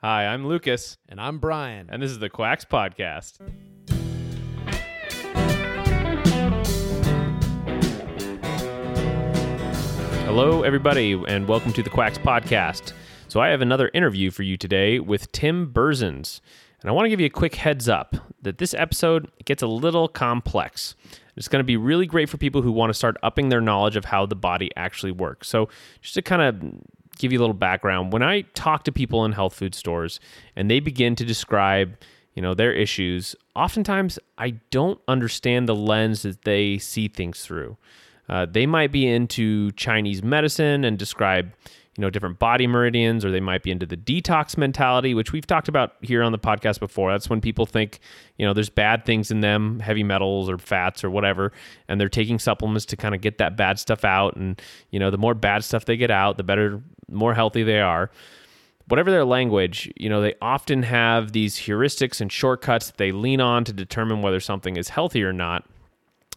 Hi, I'm Lucas, And I'm Brian. and this is the Quacks Podcast. Hello, everybody, and welcome to the Quacks Podcast. So, I have another interview for you today with Tim Burzens. And I want to give you a quick heads up that this episode gets a little complex. It's going to be really great for people who want to start upping their knowledge of how the body actually works. So, just to kind of give you a little background, when I talk to people in health food stores and they begin to describe, you know, their issues, oftentimes I don't understand the lens that they see things through. Uh, they might be into Chinese medicine and describe, you know, different body meridians, or they might be into the detox mentality, which we've talked about here on the podcast before. That's when people think, you know, there's bad things in them, heavy metals or fats or whatever, and they're taking supplements to kind of get that bad stuff out. And, you know, the more bad stuff they get out, the better, more healthy they are whatever their language, you know, they often have these heuristics and shortcuts that they lean on to determine whether something is healthy or not.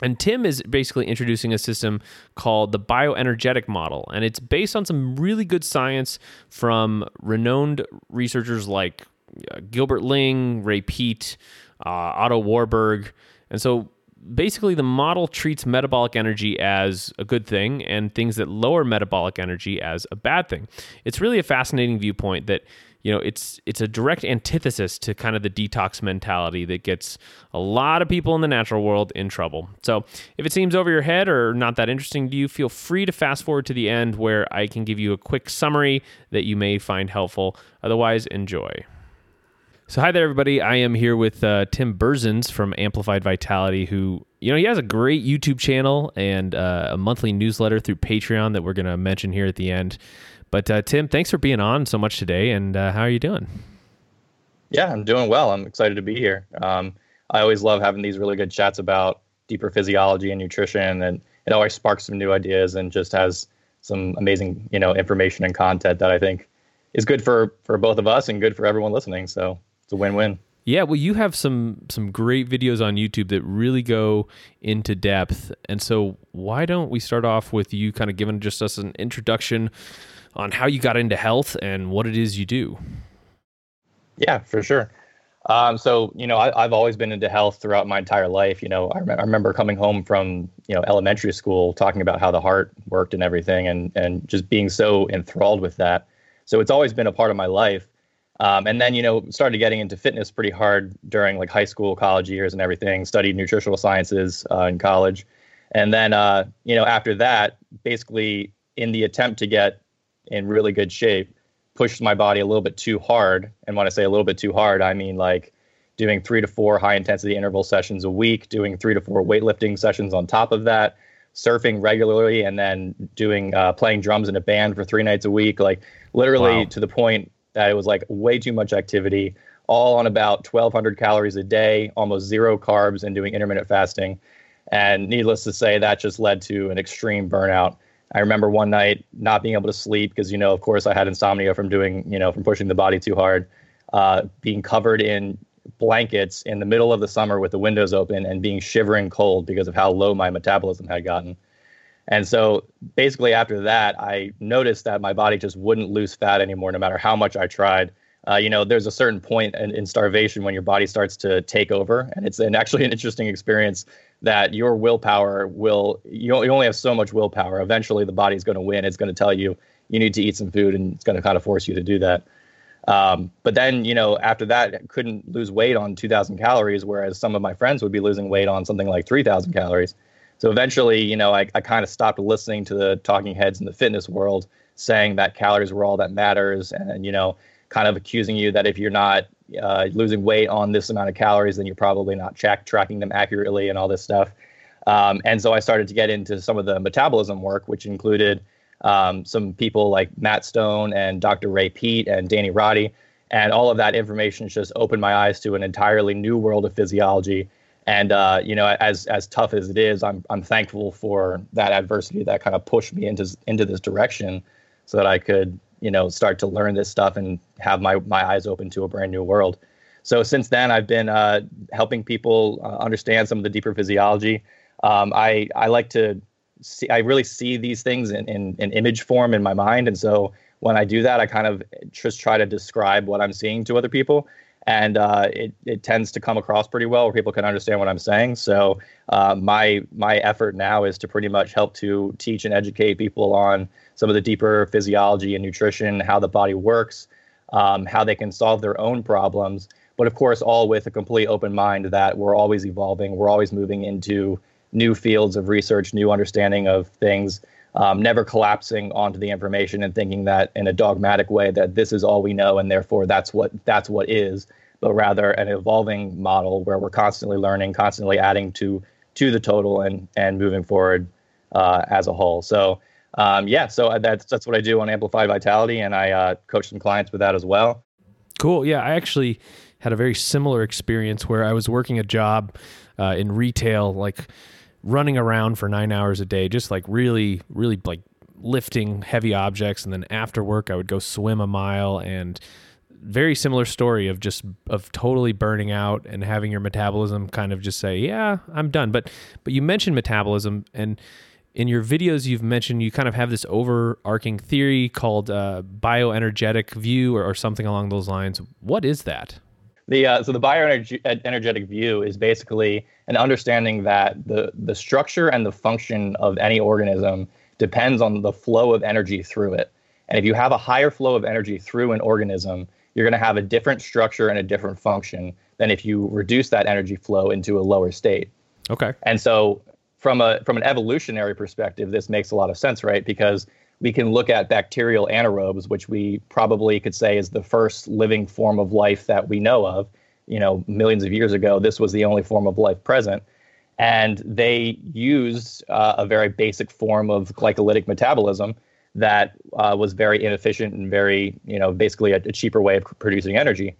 And Tim is basically introducing a system called the bioenergetic model. And it's based on some really good science from renowned researchers like uh, Gilbert Ling, Ray Peat, uh, Otto Warburg. And so basically, the model treats metabolic energy as a good thing and things that lower metabolic energy as a bad thing. It's really a fascinating viewpoint that you know it's it's a direct antithesis to kind of the detox mentality that gets a lot of people in the natural world in trouble. So if it seems over your head or not that interesting to you feel free to fast forward to the end where i can give you a quick summary that you may find helpful. Otherwise enjoy. So hi there everybody. I am here with uh, tim burzens from amplified vitality who you know he has a great youtube channel and uh, a monthly newsletter through patreon that we're going to mention here at the end but uh, Tim, thanks for being on so much today. And uh, how are you doing? Yeah, I'm doing well. I'm excited to be here. Um, I always love having these really good chats about deeper physiology and nutrition, and it always sparks some new ideas and just has some amazing, you know, information and content that I think is good for for both of us and good for everyone listening. So it's a win-win. Yeah, well, you have some some great videos on YouTube that really go into depth, and so why don't we start off with you kind of giving just us an introduction on how you got into health and what it is you do. Yeah, for sure. Um, so you know, I, have always been into health throughout my entire life. You know, I, rem- I, remember coming home from you know elementary school talking about how the heart worked and everything, and and just being so enthralled with that. So it's always been a part of my life. Um, and then you know started getting into fitness pretty hard during like high school, college years, and everything. Studied nutritional sciences uh, in college, and then uh, you know after that, basically in the attempt to get in really good shape, pushed my body a little bit too hard. And when I say a little bit too hard, I mean like doing three to four high intensity interval sessions a week, doing three to four weightlifting sessions on top of that, surfing regularly, and then doing uh, playing drums in a band for three nights a week. Like literally wow. to the point that it was like way too much activity, all on about 1,200 calories a day, almost zero carbs, and doing intermittent fasting. And needless to say, that just led to an extreme burnout. I remember one night not being able to sleep because, you know, of course, I had insomnia from doing, you know, from pushing the body too hard, uh, being covered in blankets in the middle of the summer with the windows open and being shivering cold because of how low my metabolism had gotten. And so basically, after that, I noticed that my body just wouldn't lose fat anymore, no matter how much I tried. Uh, you know, there's a certain point in, in, starvation when your body starts to take over, and it's an, actually an interesting experience that your willpower will you, you only have so much willpower. Eventually, the body's going to win. It's going to tell you you need to eat some food, and it's going to kind of force you to do that. Um, but then, you know, after that, couldn't lose weight on 2,000 calories, whereas some of my friends would be losing weight on something like 3,000 calories. So eventually, you know, I, I kind of stopped listening to the talking heads in the fitness world saying that calories were all that matters, and you know, kind of accusing you that if you're not uh, losing weight on this amount of calories, then you're probably not check, tracking them accurately and all this stuff. Um, and so I started to get into some of the metabolism work, which included um, some people like Matt Stone and Dr. Ray Peat and Danny Roddy. And all of that information just opened my eyes to an entirely new world of physiology. And uh, you know, as as tough as it is, I'm I'm thankful for that adversity that kind of pushed me into into this direction, so that I could you know start to learn this stuff and have my my eyes open to a brand new world. So since then, I've been uh, helping people uh, understand some of the deeper physiology. Um, I I like to see I really see these things in, in, in image form in my mind, and so when I do that, I kind of just try to describe what I'm seeing to other people. And uh, it, it tends to come across pretty well where people can understand what I'm saying. So uh, my my effort now is to pretty much help to teach and educate people on some of the deeper physiology and nutrition, how the body works, um, how they can solve their own problems. But of course, all with a complete open mind that we're always evolving, we're always moving into new fields of research, new understanding of things um, never collapsing onto the information and thinking that in a dogmatic way that this is all we know and therefore that's what that's what is, but rather an evolving model where we're constantly learning, constantly adding to to the total and and moving forward uh, as a whole. So um, yeah, so that's that's what I do on Amplified Vitality, and I uh, coach some clients with that as well. Cool. Yeah, I actually had a very similar experience where I was working a job uh, in retail, like running around for nine hours a day, just like really, really like lifting heavy objects. And then after work, I would go swim a mile and very similar story of just of totally burning out and having your metabolism kind of just say, "Yeah, I'm done." But but you mentioned metabolism, and in your videos you've mentioned you kind of have this overarching theory called uh, bioenergetic view or, or something along those lines. What is that? The uh, so the bioenergetic view is basically an understanding that the the structure and the function of any organism depends on the flow of energy through it. And if you have a higher flow of energy through an organism, you're going to have a different structure and a different function than if you reduce that energy flow into a lower state. Okay. And so from a from an evolutionary perspective, this makes a lot of sense, right? Because we can look at bacterial anaerobes, which we probably could say is the first living form of life that we know of. You know, millions of years ago, this was the only form of life present. And they used uh, a very basic form of glycolytic metabolism that uh, was very inefficient and very, you know, basically a, a cheaper way of producing energy.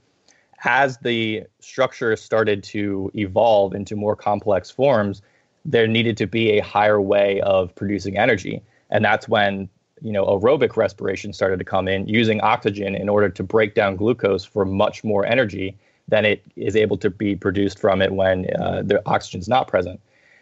As the structure started to evolve into more complex forms, there needed to be a higher way of producing energy. And that's when you know, aerobic respiration started to come in using oxygen in order to break down glucose for much more energy than it is able to be produced from it when uh, the oxygen's not present.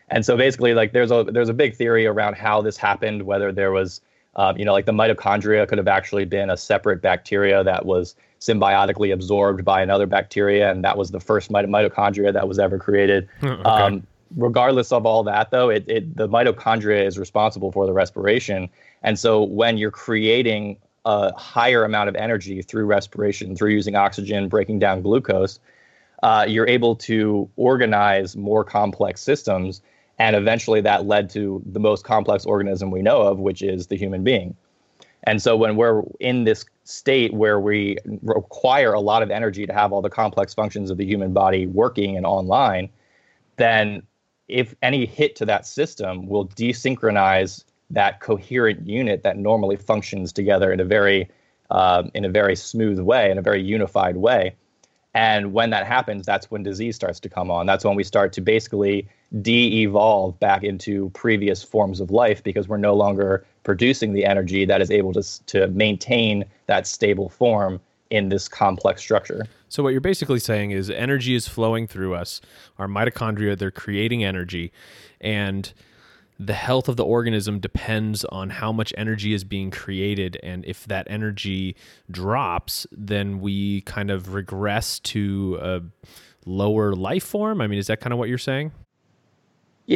And so basically, like there's a there's a big theory around how this happened. Whether there was, uh, you know, like the mitochondria could have actually been a separate bacteria that was symbiotically absorbed by another bacteria, and that was the first mitochondria that was ever created. Okay. Um, regardless of all that, though, it, it the mitochondria is responsible for the respiration, and so when you're creating a higher amount of energy through respiration, through using oxygen, breaking down glucose, uh, you're able to organize more complex systems. And eventually that led to the most complex organism we know of, which is the human being. And so when we're in this state where we require a lot of energy to have all the complex functions of the human body working and online, then if any hit to that system will desynchronize that coherent unit that normally functions together in a very um, in a very smooth way, in a very unified way. And when that happens, that's when disease starts to come on. That's when we start to basically de evolve back into previous forms of life because we're no longer producing the energy that is able to, to maintain that stable form in this complex structure. So, what you're basically saying is energy is flowing through us. Our mitochondria, they're creating energy. And the health of the organism depends on how much energy is being created and if that energy drops then we kind of regress to a lower life form i mean is that kind of what you're saying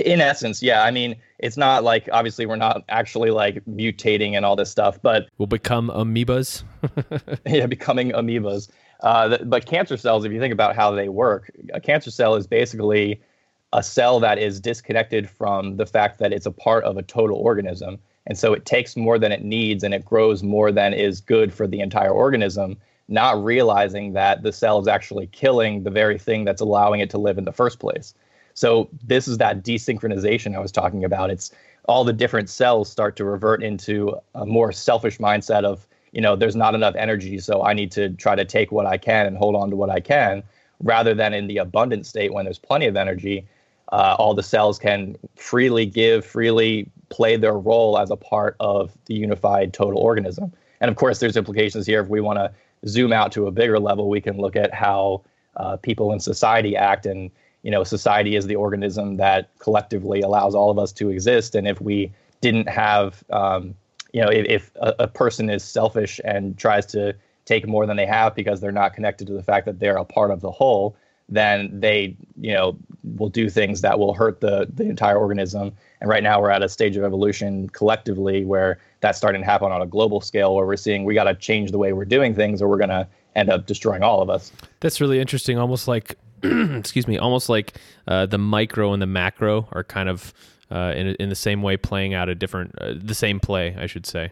in essence yeah i mean it's not like obviously we're not actually like mutating and all this stuff but we'll become amoebas yeah becoming amoebas uh, but cancer cells if you think about how they work a cancer cell is basically a cell that is disconnected from the fact that it's a part of a total organism. And so it takes more than it needs and it grows more than is good for the entire organism, not realizing that the cell is actually killing the very thing that's allowing it to live in the first place. So this is that desynchronization I was talking about. It's all the different cells start to revert into a more selfish mindset of, you know, there's not enough energy, so I need to try to take what I can and hold on to what I can, rather than in the abundant state when there's plenty of energy uh, all the cells can freely give, freely play their role as a part of the unified total organism. And of course, there's implications here. If we want to zoom out to a bigger level, we can look at how uh, people in society act. And you know, society is the organism that collectively allows all of us to exist. And if we didn't have um, you know, if, if a, a person is selfish and tries to take more than they have because they're not connected to the fact that they're a part of the whole, then they, you know, will do things that will hurt the the entire organism. And right now we're at a stage of evolution collectively where that's starting to happen on a global scale where we're seeing we got to change the way we're doing things or we're going to end up destroying all of us. That's really interesting. Almost like, excuse me, almost like uh, the micro and the macro are kind of uh, in in the same way playing out a different, uh, the same play, I should say.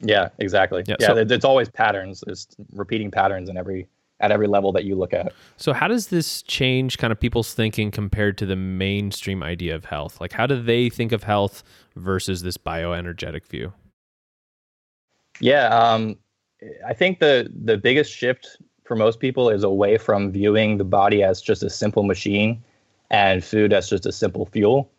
Yeah, exactly. Yeah, yeah so, it's always patterns. It's repeating patterns in every at every level that you look at. So, how does this change kind of people's thinking compared to the mainstream idea of health? Like, how do they think of health versus this bioenergetic view? Yeah, um, I think the the biggest shift for most people is away from viewing the body as just a simple machine and food as just a simple fuel.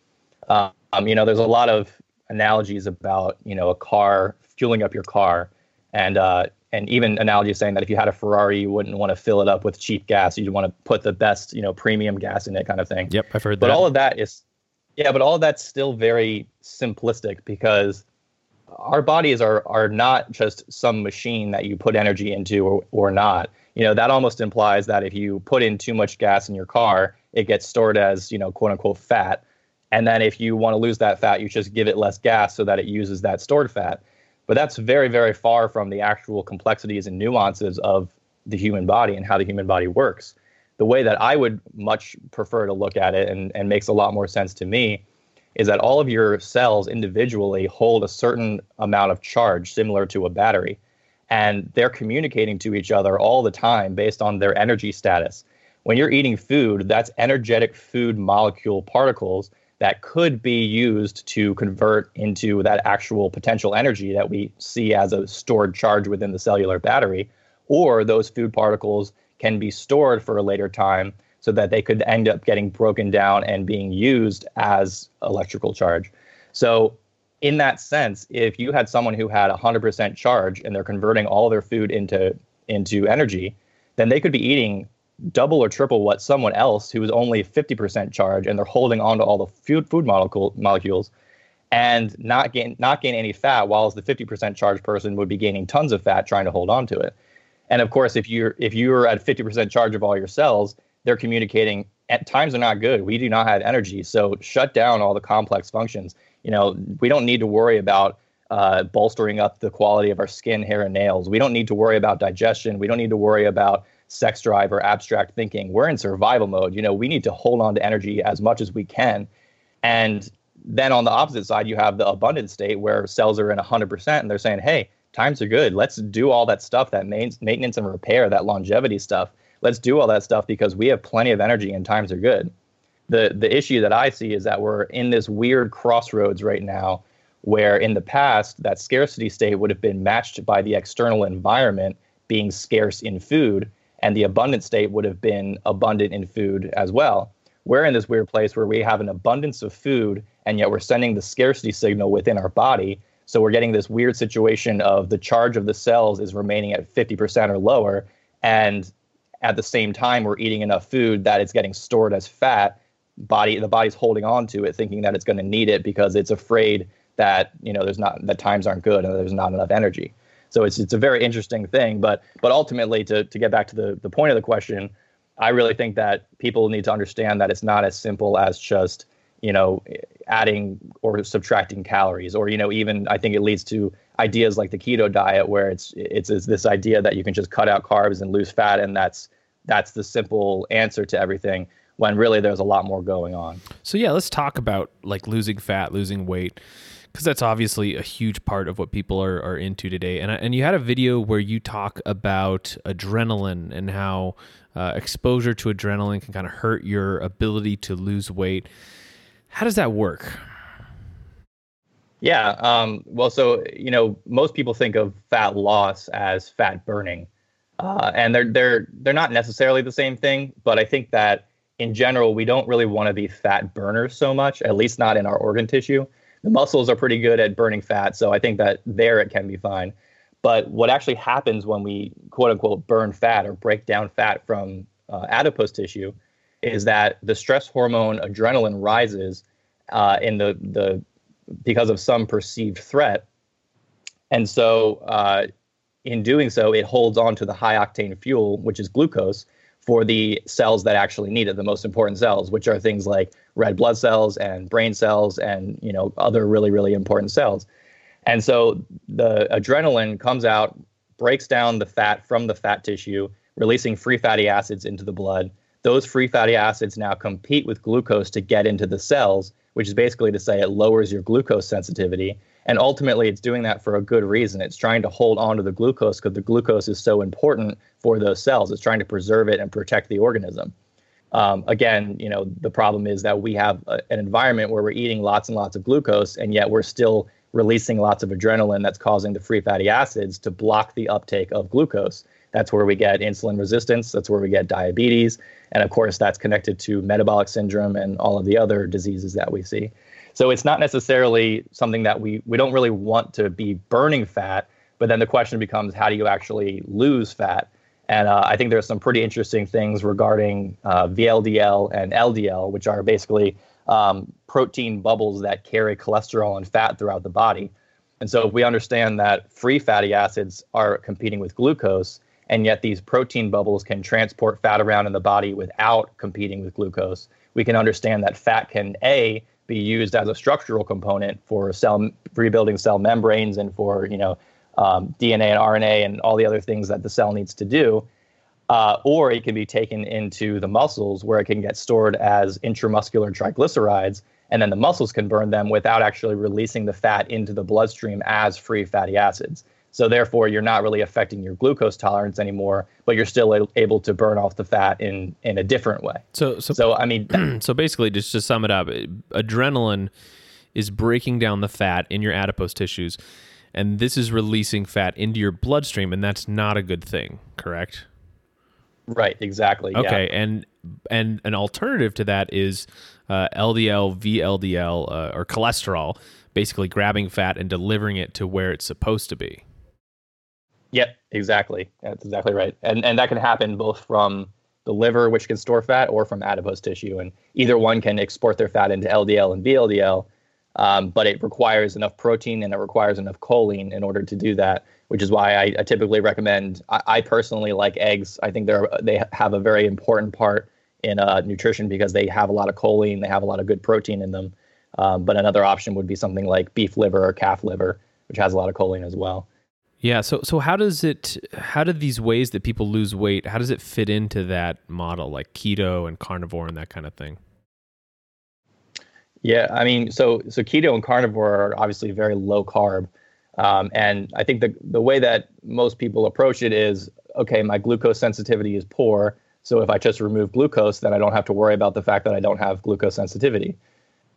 Um, you know, there's a lot of analogies about you know a car fueling up your car, and uh, and even analogies saying that if you had a Ferrari, you wouldn't want to fill it up with cheap gas. You'd want to put the best you know premium gas in it, kind of thing. Yep, I've heard but that. But all of that is, yeah, but all of that's still very simplistic because our bodies are are not just some machine that you put energy into or, or not. You know, that almost implies that if you put in too much gas in your car, it gets stored as, you know, quote unquote fat. And then if you want to lose that fat, you just give it less gas so that it uses that stored fat. But that's very, very far from the actual complexities and nuances of the human body and how the human body works. The way that I would much prefer to look at it and, and makes a lot more sense to me is that all of your cells individually hold a certain amount of charge similar to a battery and they're communicating to each other all the time based on their energy status when you're eating food that's energetic food molecule particles that could be used to convert into that actual potential energy that we see as a stored charge within the cellular battery or those food particles can be stored for a later time so that they could end up getting broken down and being used as electrical charge. So, in that sense, if you had someone who had 100% charge and they're converting all their food into into energy, then they could be eating double or triple what someone else who is only 50% charge and they're holding on to all the food food molecule, molecules and not gain not gain any fat whilst the 50% charge person would be gaining tons of fat trying to hold on to it. And of course, if you're if you're at 50% charge of all your cells, they're communicating at times are not good. We do not have energy. So shut down all the complex functions. You know, we don't need to worry about uh, bolstering up the quality of our skin, hair, and nails. We don't need to worry about digestion. We don't need to worry about sex drive or abstract thinking. We're in survival mode. You know, we need to hold on to energy as much as we can. And then on the opposite side, you have the abundant state where cells are in 100% and they're saying, hey, times are good. Let's do all that stuff, that maintenance and repair, that longevity stuff let's do all that stuff because we have plenty of energy and times are good. The the issue that I see is that we're in this weird crossroads right now where in the past that scarcity state would have been matched by the external environment being scarce in food and the abundant state would have been abundant in food as well. We're in this weird place where we have an abundance of food and yet we're sending the scarcity signal within our body. So we're getting this weird situation of the charge of the cells is remaining at 50% or lower and at the same time we're eating enough food that it's getting stored as fat body the body's holding on to it thinking that it's going to need it because it's afraid that you know there's not that times aren't good and there's not enough energy. So it's it's a very interesting thing but but ultimately to to get back to the the point of the question i really think that people need to understand that it's not as simple as just you know adding or subtracting calories or you know even i think it leads to ideas like the keto diet where it's, it's it's this idea that you can just cut out carbs and lose fat and that's that's the simple answer to everything when really there's a lot more going on. So yeah, let's talk about like losing fat, losing weight because that's obviously a huge part of what people are, are into today. And and you had a video where you talk about adrenaline and how uh, exposure to adrenaline can kind of hurt your ability to lose weight. How does that work? Yeah. Um, well, so you know, most people think of fat loss as fat burning, uh, and they're they're they're not necessarily the same thing. But I think that in general, we don't really want to be fat burners so much, at least not in our organ tissue. The muscles are pretty good at burning fat, so I think that there it can be fine. But what actually happens when we quote unquote burn fat or break down fat from uh, adipose tissue is that the stress hormone adrenaline rises uh, in the the because of some perceived threat, And so, uh, in doing so, it holds on to the high octane fuel, which is glucose, for the cells that actually need it, the most important cells, which are things like red blood cells and brain cells and you know other really really important cells. And so the adrenaline comes out, breaks down the fat from the fat tissue, releasing free fatty acids into the blood. Those free fatty acids now compete with glucose to get into the cells, which is basically to say it lowers your glucose sensitivity. And ultimately, it's doing that for a good reason. It's trying to hold on to the glucose because the glucose is so important for those cells. It's trying to preserve it and protect the organism. Um, again, you know, the problem is that we have a, an environment where we're eating lots and lots of glucose, and yet we're still releasing lots of adrenaline that's causing the free fatty acids to block the uptake of glucose. That's where we get insulin resistance. That's where we get diabetes. And of course, that's connected to metabolic syndrome and all of the other diseases that we see. So it's not necessarily something that we, we don't really want to be burning fat, but then the question becomes how do you actually lose fat? And uh, I think there's some pretty interesting things regarding uh, VLDL and LDL, which are basically um, protein bubbles that carry cholesterol and fat throughout the body. And so, if we understand that free fatty acids are competing with glucose, and yet these protein bubbles can transport fat around in the body without competing with glucose, we can understand that fat can A, be used as a structural component for cell rebuilding cell membranes and for you know um, DNA and RNA and all the other things that the cell needs to do, uh, or it can be taken into the muscles where it can get stored as intramuscular triglycerides, and then the muscles can burn them without actually releasing the fat into the bloodstream as free fatty acids. So therefore, you're not really affecting your glucose tolerance anymore, but you're still able to burn off the fat in in a different way. So, so, so I mean, so basically, just to sum it up, adrenaline is breaking down the fat in your adipose tissues, and this is releasing fat into your bloodstream, and that's not a good thing, correct? Right. Exactly. Okay. Yeah. And and an alternative to that is uh, LDL, VLDL, uh, or cholesterol, basically grabbing fat and delivering it to where it's supposed to be. Yep, exactly. That's exactly right. And and that can happen both from the liver, which can store fat, or from adipose tissue, and either one can export their fat into LDL and VLDL. Um, but it requires enough protein and it requires enough choline in order to do that, which is why I, I typically recommend. I, I, personally like eggs. I think they're they have a very important part in uh, nutrition because they have a lot of choline, they have a lot of good protein in them. Um, but another option would be something like beef liver or calf liver, which has a lot of choline as well. Yeah. So so how does it? How do these ways that people lose weight? How does it fit into that model, like keto and carnivore and that kind of thing? Yeah, I mean, so so keto and carnivore are obviously very low carb, um, and I think the the way that most people approach it is, okay, my glucose sensitivity is poor, so if I just remove glucose, then I don't have to worry about the fact that I don't have glucose sensitivity,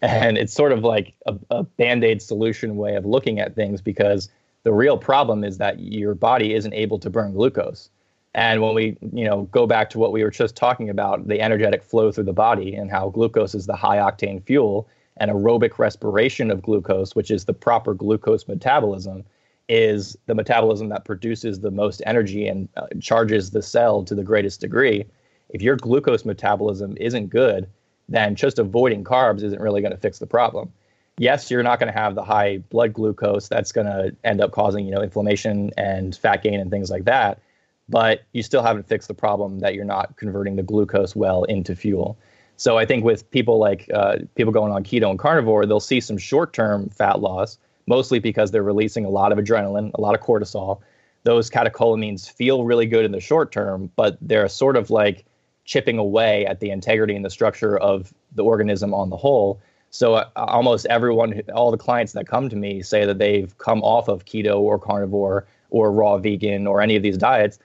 and it's sort of like a, a band aid solution way of looking at things because the real problem is that your body isn't able to burn glucose. And when we, you know, go back to what we were just talking about, the energetic flow through the body and how glucose is the high octane fuel and aerobic respiration of glucose, which is the proper glucose metabolism, is the metabolism that produces the most energy and uh, charges the cell to the greatest degree. If your glucose metabolism isn't good, then just avoiding carbs isn't really going to fix the problem yes, you're not going to have the high blood glucose that's going to end up causing, you know, inflammation and fat gain and things like that. But you still haven't fixed the problem that you're not converting the glucose well into fuel. So I think with people like uh, people going on keto and carnivore, they'll see some short-term fat loss, mostly because they're releasing a lot of adrenaline, a lot of cortisol. Those catecholamines feel really good in the short term, but they're sort of like chipping away at the integrity and the structure of the organism on the whole. So uh, almost everyone, all the clients that come to me say that they've come off of keto or carnivore or raw vegan or any of these diets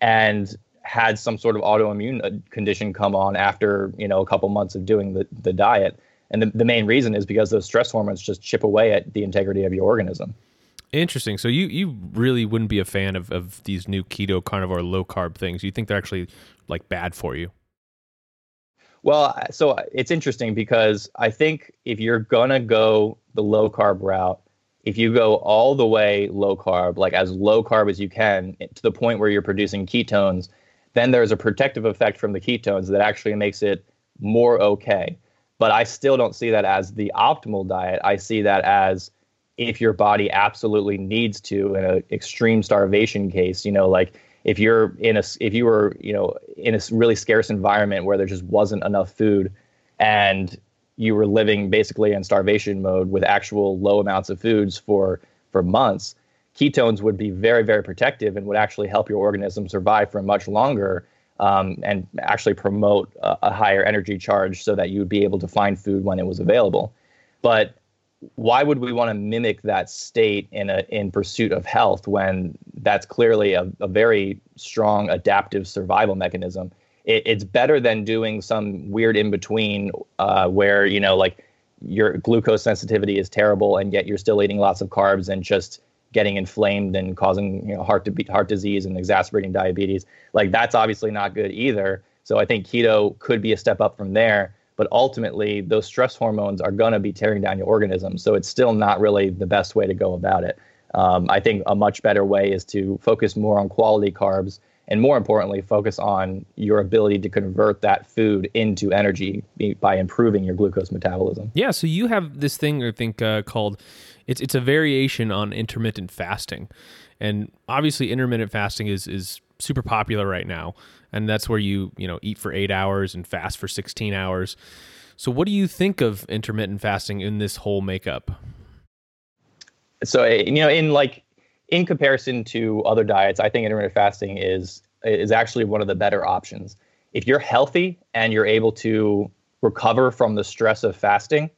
and had some sort of autoimmune uh, condition come on after you know a couple months of doing the, the diet. And the, the main reason is because those stress hormones just chip away at the integrity of your organism. Interesting. So you you really wouldn't be a fan of, of these new keto carnivore low carb things. You think they're actually like bad for you well, so it's interesting because I think if you're gonna go the low carb route, if you go all the way low carb, like as low carb as you can, to the point where you're producing ketones, then there's a protective effect from the ketones that actually makes it more okay. But I still don't see that as the optimal diet. I see that as if your body absolutely needs to in an extreme starvation case. You know, like if you're in a if you were you know in a really scarce environment where there just wasn't enough food, and you were living basically in starvation mode with actual low amounts of foods for for months, ketones would be very very protective and would actually help your organism survive for much longer um, and actually promote a, a, higher energy charge so that you would be able to find food when it was available. But why would we want to mimic that state in a in pursuit of health when that's clearly a, a very strong adaptive survival mechanism? It, it's better than doing some weird in between uh, where you know like your glucose sensitivity is terrible and yet you're still eating lots of carbs and just getting inflamed and causing you know heart to be, heart disease and exacerbating diabetes. Like that's obviously not good either. So I think keto could be a step up from there. But ultimately, those stress hormones are going to be tearing down your organism. So it's still not really the best way to go about it. Um, I think a much better way is to focus more on quality carbs and more importantly, focus on your ability to convert that food into energy by improving your glucose metabolism. Yeah. So you have this thing I think uh, called it's it's a variation on intermittent fasting, and obviously intermittent fasting is is super popular right now, and that's where you you know eat for eight hours and fast for sixteen hours. So what do you think of intermittent fasting in this whole makeup? So eh, you know, in like in comparison to other diets, I think intermittent fasting is is actually one of the better options. If you're healthy and you're able to recover from the stress of fasting,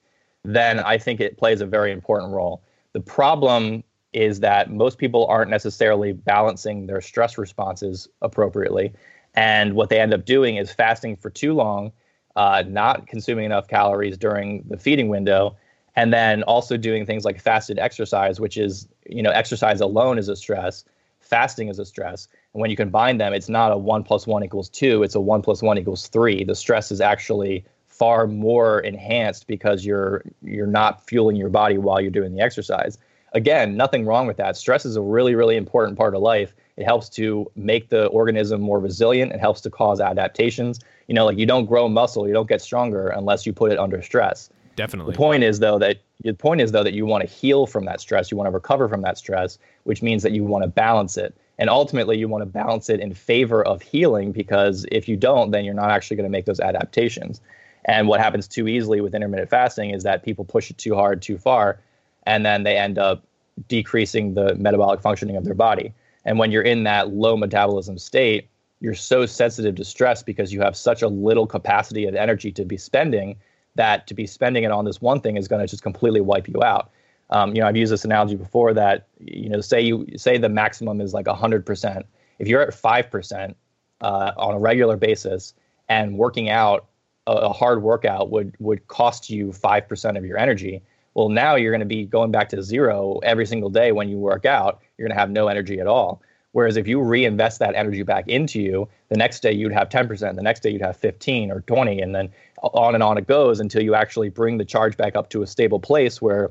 then I think it plays a very important role. The problem is that most people aren't necessarily balancing their stress responses appropriately. And what they end up doing is fasting for too long, uh, not consuming enough calories during the feeding window, and then also doing things like fasted exercise, which is, you know, exercise alone is a stress, fasting is a stress. And when you combine them, it's not a one plus one equals two, it's a one plus one equals three. The stress is actually far more enhanced because you're you're not fueling your body while you're doing the exercise. Again, nothing wrong with that. Stress is a really really important part of life. It helps to make the organism more resilient. It helps to cause adaptations. You know, like you don't grow muscle, you don't get stronger unless you put it under stress. Definitely. The point is though that the point is though that you want to heal from that stress, you want to recover from that stress, which means that you want to balance it. And ultimately you want to balance it in favor of healing because if you don't, then you're not actually going to make those adaptations. And what happens too easily with intermittent fasting is that people push it too hard, too far, and then they end up decreasing the metabolic functioning of their body. And when you're in that low metabolism state, you're so sensitive to stress because you have such a little capacity of energy to be spending that to be spending it on this one thing is going to just completely wipe you out. Um, you know, I've used this analogy before that you know, say you say the maximum is like 100%. If you're at 5% uh, on a regular basis and working out a, hard workout would would cost you five percent of your energy. Well, now you're going to be going back to zero every single day when you work out. You're going to have no energy at all. Whereas if you reinvest that energy back into you, the next day you'd have 10%, the next day you'd have 15 or 20, and then on and on it goes until you actually bring the charge back up to a stable place where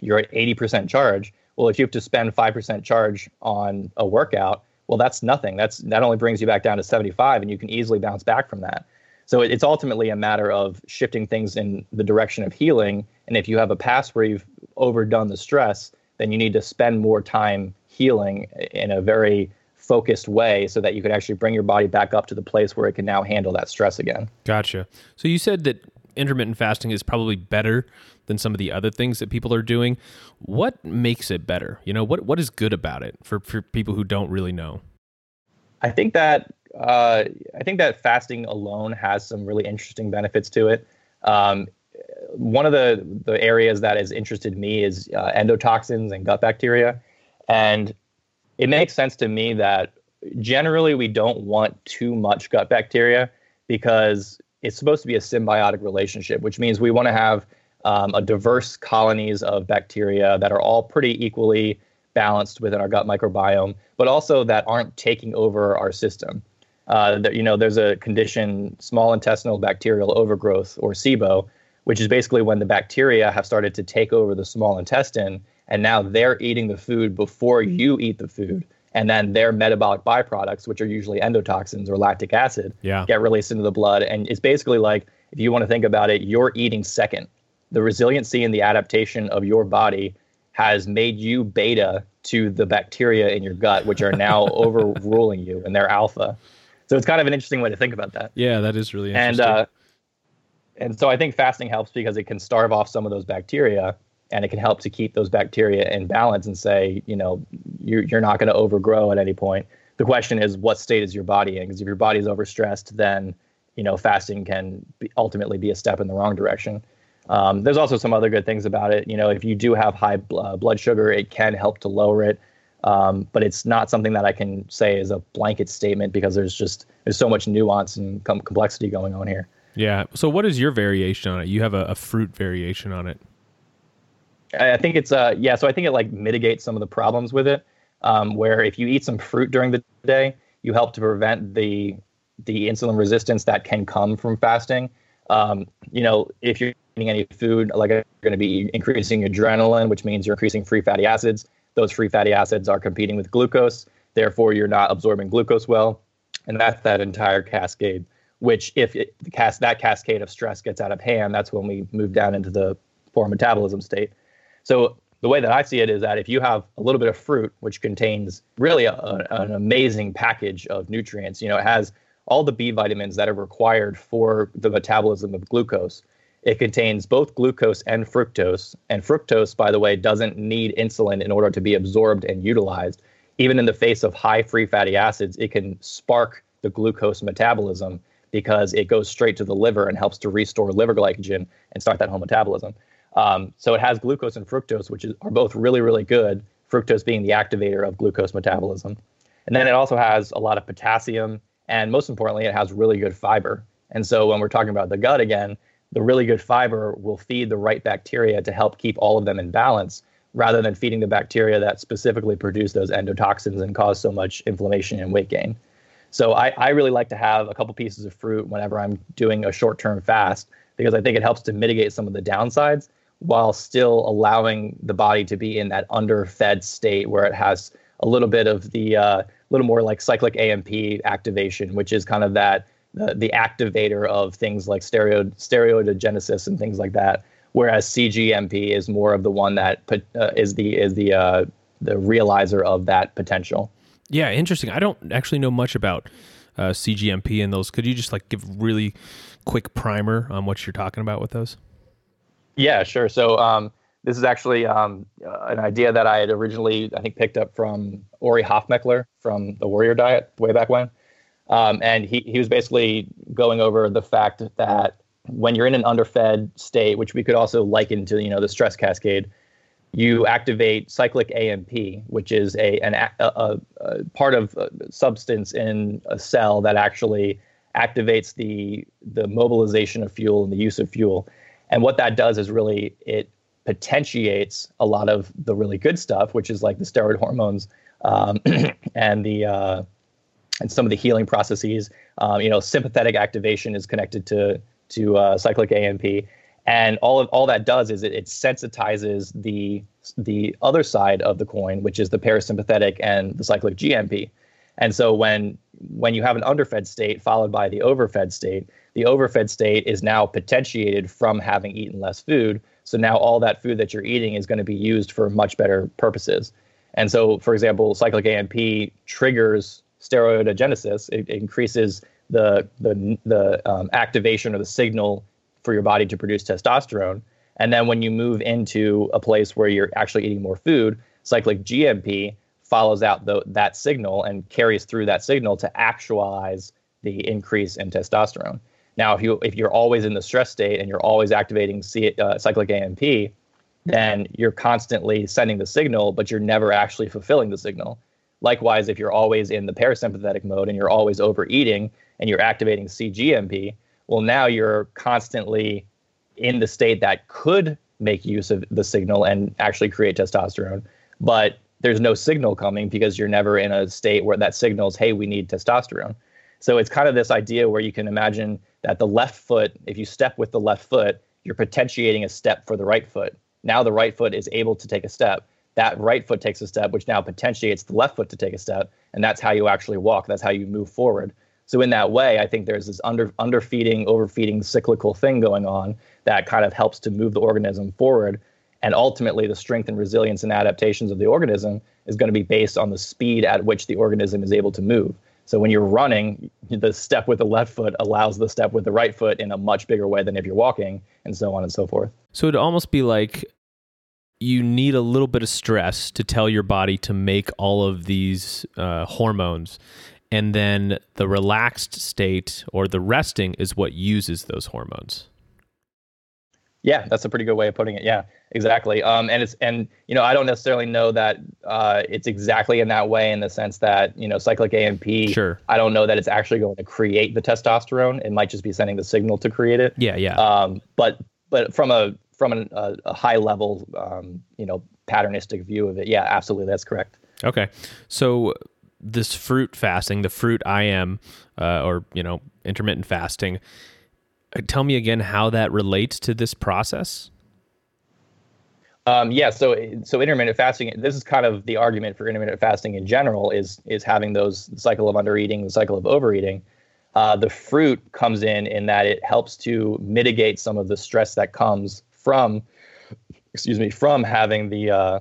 you're at 80% charge. Well, if you have to spend 5% charge on a workout, well, that's nothing. That's that only brings you back down to 75, and you can easily bounce back from that. So it's ultimately a matter of shifting things in the direction of healing. And if you have a past where you've overdone the stress, then you need to spend more time healing in a very focused way so that you can actually bring your body back up to the place where it can now handle that stress again. Gotcha. So you said that intermittent fasting is probably better than some of the other things that people are doing. What makes it better? You know, what what is good about it for, for people who don't really know? I think that uh, I think that fasting alone has some really interesting benefits to it. Um, one of the the areas that has interested me is uh, endotoxins and gut bacteria, and it makes sense to me that generally we don't want too much gut bacteria because it's supposed to be a symbiotic relationship, which means we want to have um, a diverse colonies of bacteria that are all pretty equally balanced within our gut microbiome, but also that aren't taking over our system. Uh, that, you know, there's a condition, small intestinal bacterial overgrowth, or SIBO, which is basically when the bacteria have started to take over the small intestine, and now they're eating the food before you eat the food, and then their metabolic byproducts, which are usually endotoxins or lactic acid, yeah. get released into the blood. And it's basically like, if you want to think about it, you're eating second. The resiliency and the adaptation of your body has made you beta to the bacteria in your gut, which are now overruling you, and they're alpha. So it's kind of an interesting way to think about that. Yeah, that is really interesting. And uh, and so I think fasting helps because it can starve off some of those bacteria, and it can help to keep those bacteria in balance and say, you know, you're you're not going to overgrow at any point. The question is, what state is your body in? Because if your body is overstressed, then you know fasting can be, ultimately be a step in the wrong direction. Um, there's also some other good things about it. You know, if you do have high bl- uh, blood sugar, it can help to lower it. Um, but it's not something that I can say is a blanket statement because there's just there's so much nuance and com- complexity going on here. Yeah. So what is your variation on it? You have a, a fruit variation on it. I think it's uh yeah. So I think it like mitigates some of the problems with it. Um, where if you eat some fruit during the day, you help to prevent the the insulin resistance that can come from fasting. Um, you know, if you're eating any food, like you're going to be increasing adrenaline, which means you're increasing free fatty acids. Those free fatty acids are competing with glucose. Therefore, you're not absorbing glucose well. And that's that entire cascade, which if it, cas- that cascade of stress gets out of hand, that's when we move down into the poor metabolism state. So the way that I see it is that if you have a little bit of fruit, which contains really a, an amazing package of nutrients, you know, it has all the B vitamins that are required for the metabolism of glucose. It contains both glucose and fructose. And fructose, by the way, doesn't need insulin in order to be absorbed and utilized. Even in the face of high free fatty acids, it can spark the glucose metabolism because it goes straight to the liver and helps to restore liver glycogen and start that whole metabolism. Um, so it has glucose and fructose, which is, are both really, really good. Fructose being the activator of glucose metabolism. And then it also has a lot of potassium and most importantly, it has really good fiber. And so when we're talking about the gut again, the really good fiber will feed the right bacteria to help keep all of them in balance rather than feeding the bacteria that specifically produce those endotoxins and cause so much inflammation and weight gain. So I, I really like to have a couple pieces of fruit whenever I'm doing a short term fast because I think it helps to mitigate some of the downsides while still allowing the body to be in that underfed state where it has a little bit of the uh, little more like cyclic AMP activation, which is kind of that the, the activator of things like stereo steroidogenesis and things like that. Whereas CGMP is more of the one that uh, is the is the uh, the realizer of that potential. Yeah, interesting. I don't actually know much about uh, CGMP and those. Could you just like give really quick primer on what you're talking about with those? Yeah, sure. So um, this is actually um, uh, an idea that I had originally, I think, picked up from Ori Hofmekler from the Warrior Diet way back when. Um, and he, he was basically going over the fact that when you're in an underfed state, which we could also liken to, you know, the stress cascade, you activate cyclic AMP, which is a an a, a, a part of a substance in a cell that actually activates the the mobilization of fuel and the use of fuel. And what that does is really it potentiates a lot of the really good stuff, which is like the steroid hormones um, and the uh, and some of the healing processes. Um, you know, sympathetic activation is connected to to uh, cyclic AMP, and all of all that does is it, it sensitizes the the other side of the coin, which is the parasympathetic and the cyclic GMP. And so when when you have an underfed state followed by the overfed state, the overfed state is now potentiated from having eaten less food, so now all that food that you're eating is going to be used for much better purposes. And so, for example, cyclic AMP triggers steroidogenesis. It, increases the the the um, activation or the signal for your body to produce testosterone. And then when you move into a place where you're actually eating more food, cyclic GMP follows out the, that signal and carries through that signal to actualize the increase in testosterone. Now, if you if you're always in the stress state and you're always activating C, uh, cyclic AMP, then you're constantly sending the signal, but you're never actually fulfilling the signal. Likewise, if you're always in the parasympathetic mode and you're always overeating and you're activating CGMP, well, now you're constantly in the state that could make use of the signal and actually create testosterone, but there's no signal coming because you're never in a state where that signals, hey, we need testosterone. So it's kind of this idea where you can imagine that the left foot, if you step with the left foot, you're potentiating a step for the right foot. Now the right foot is able to take a step. That right foot takes a step, which now potentiates the left foot to take a step. And that's how you actually walk. That's how you move forward. So in that way, I think there's this under underfeeding, overfeeding cyclical thing going on that kind of helps to move the organism forward. And ultimately, the strength and resilience and adaptations of the organism is going to be based on the speed at which the organism is able to move. So when you're running, the step with the left foot allows the step with the right foot in a much bigger way than if you're walking, and so on and so forth. So it'd almost be like you need a little bit of stress to tell your body to make all of these uh, hormones. And then the relaxed state or the resting is what uses those hormones. Yeah, that's a pretty good way of putting it. Yeah, exactly. Um, and it's and you know I don't necessarily know that uh, it's exactly in that way in the sense that you know cyclic AMP. Sure. I don't know that it's actually going to create the testosterone. It might just be sending the signal to create it. Yeah, yeah. Um, but but from a from an, a, a, high level, um, you know, patternistic view of it, yeah, absolutely, that's correct. Okay, so this fruit fasting, the fruit IM, uh, or you know, intermittent fasting uh, tell me again how that relates to this process. Um, yeah, so so intermittent fasting. This is kind of the argument for intermittent fasting in general is is having those cycle of undereating, the cycle of overeating. Uh, the fruit comes in in that it helps to mitigate some of the stress that comes from, excuse me, from having the uh,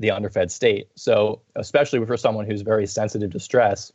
the underfed state. So especially for someone who's very sensitive to stress,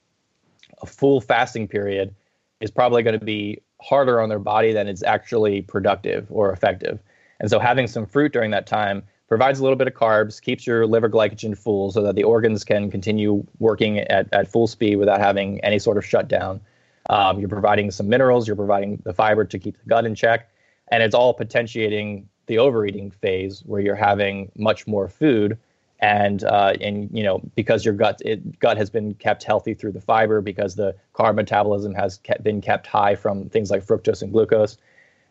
a full fasting period is probably going to be harder on their body than it's actually productive or effective. And so having some fruit during that time provides a little bit of carbs, keeps your liver glycogen full so that the organs can continue working at, at full speed without having any sort of shutdown. Um, you're providing some minerals, you're providing the fiber to keep the gut in check, and it's all potentiating the overeating phase where you're having much more food. And uh, and you know because your gut it, gut has been kept healthy through the fiber because the carb metabolism has kept, been kept high from things like fructose and glucose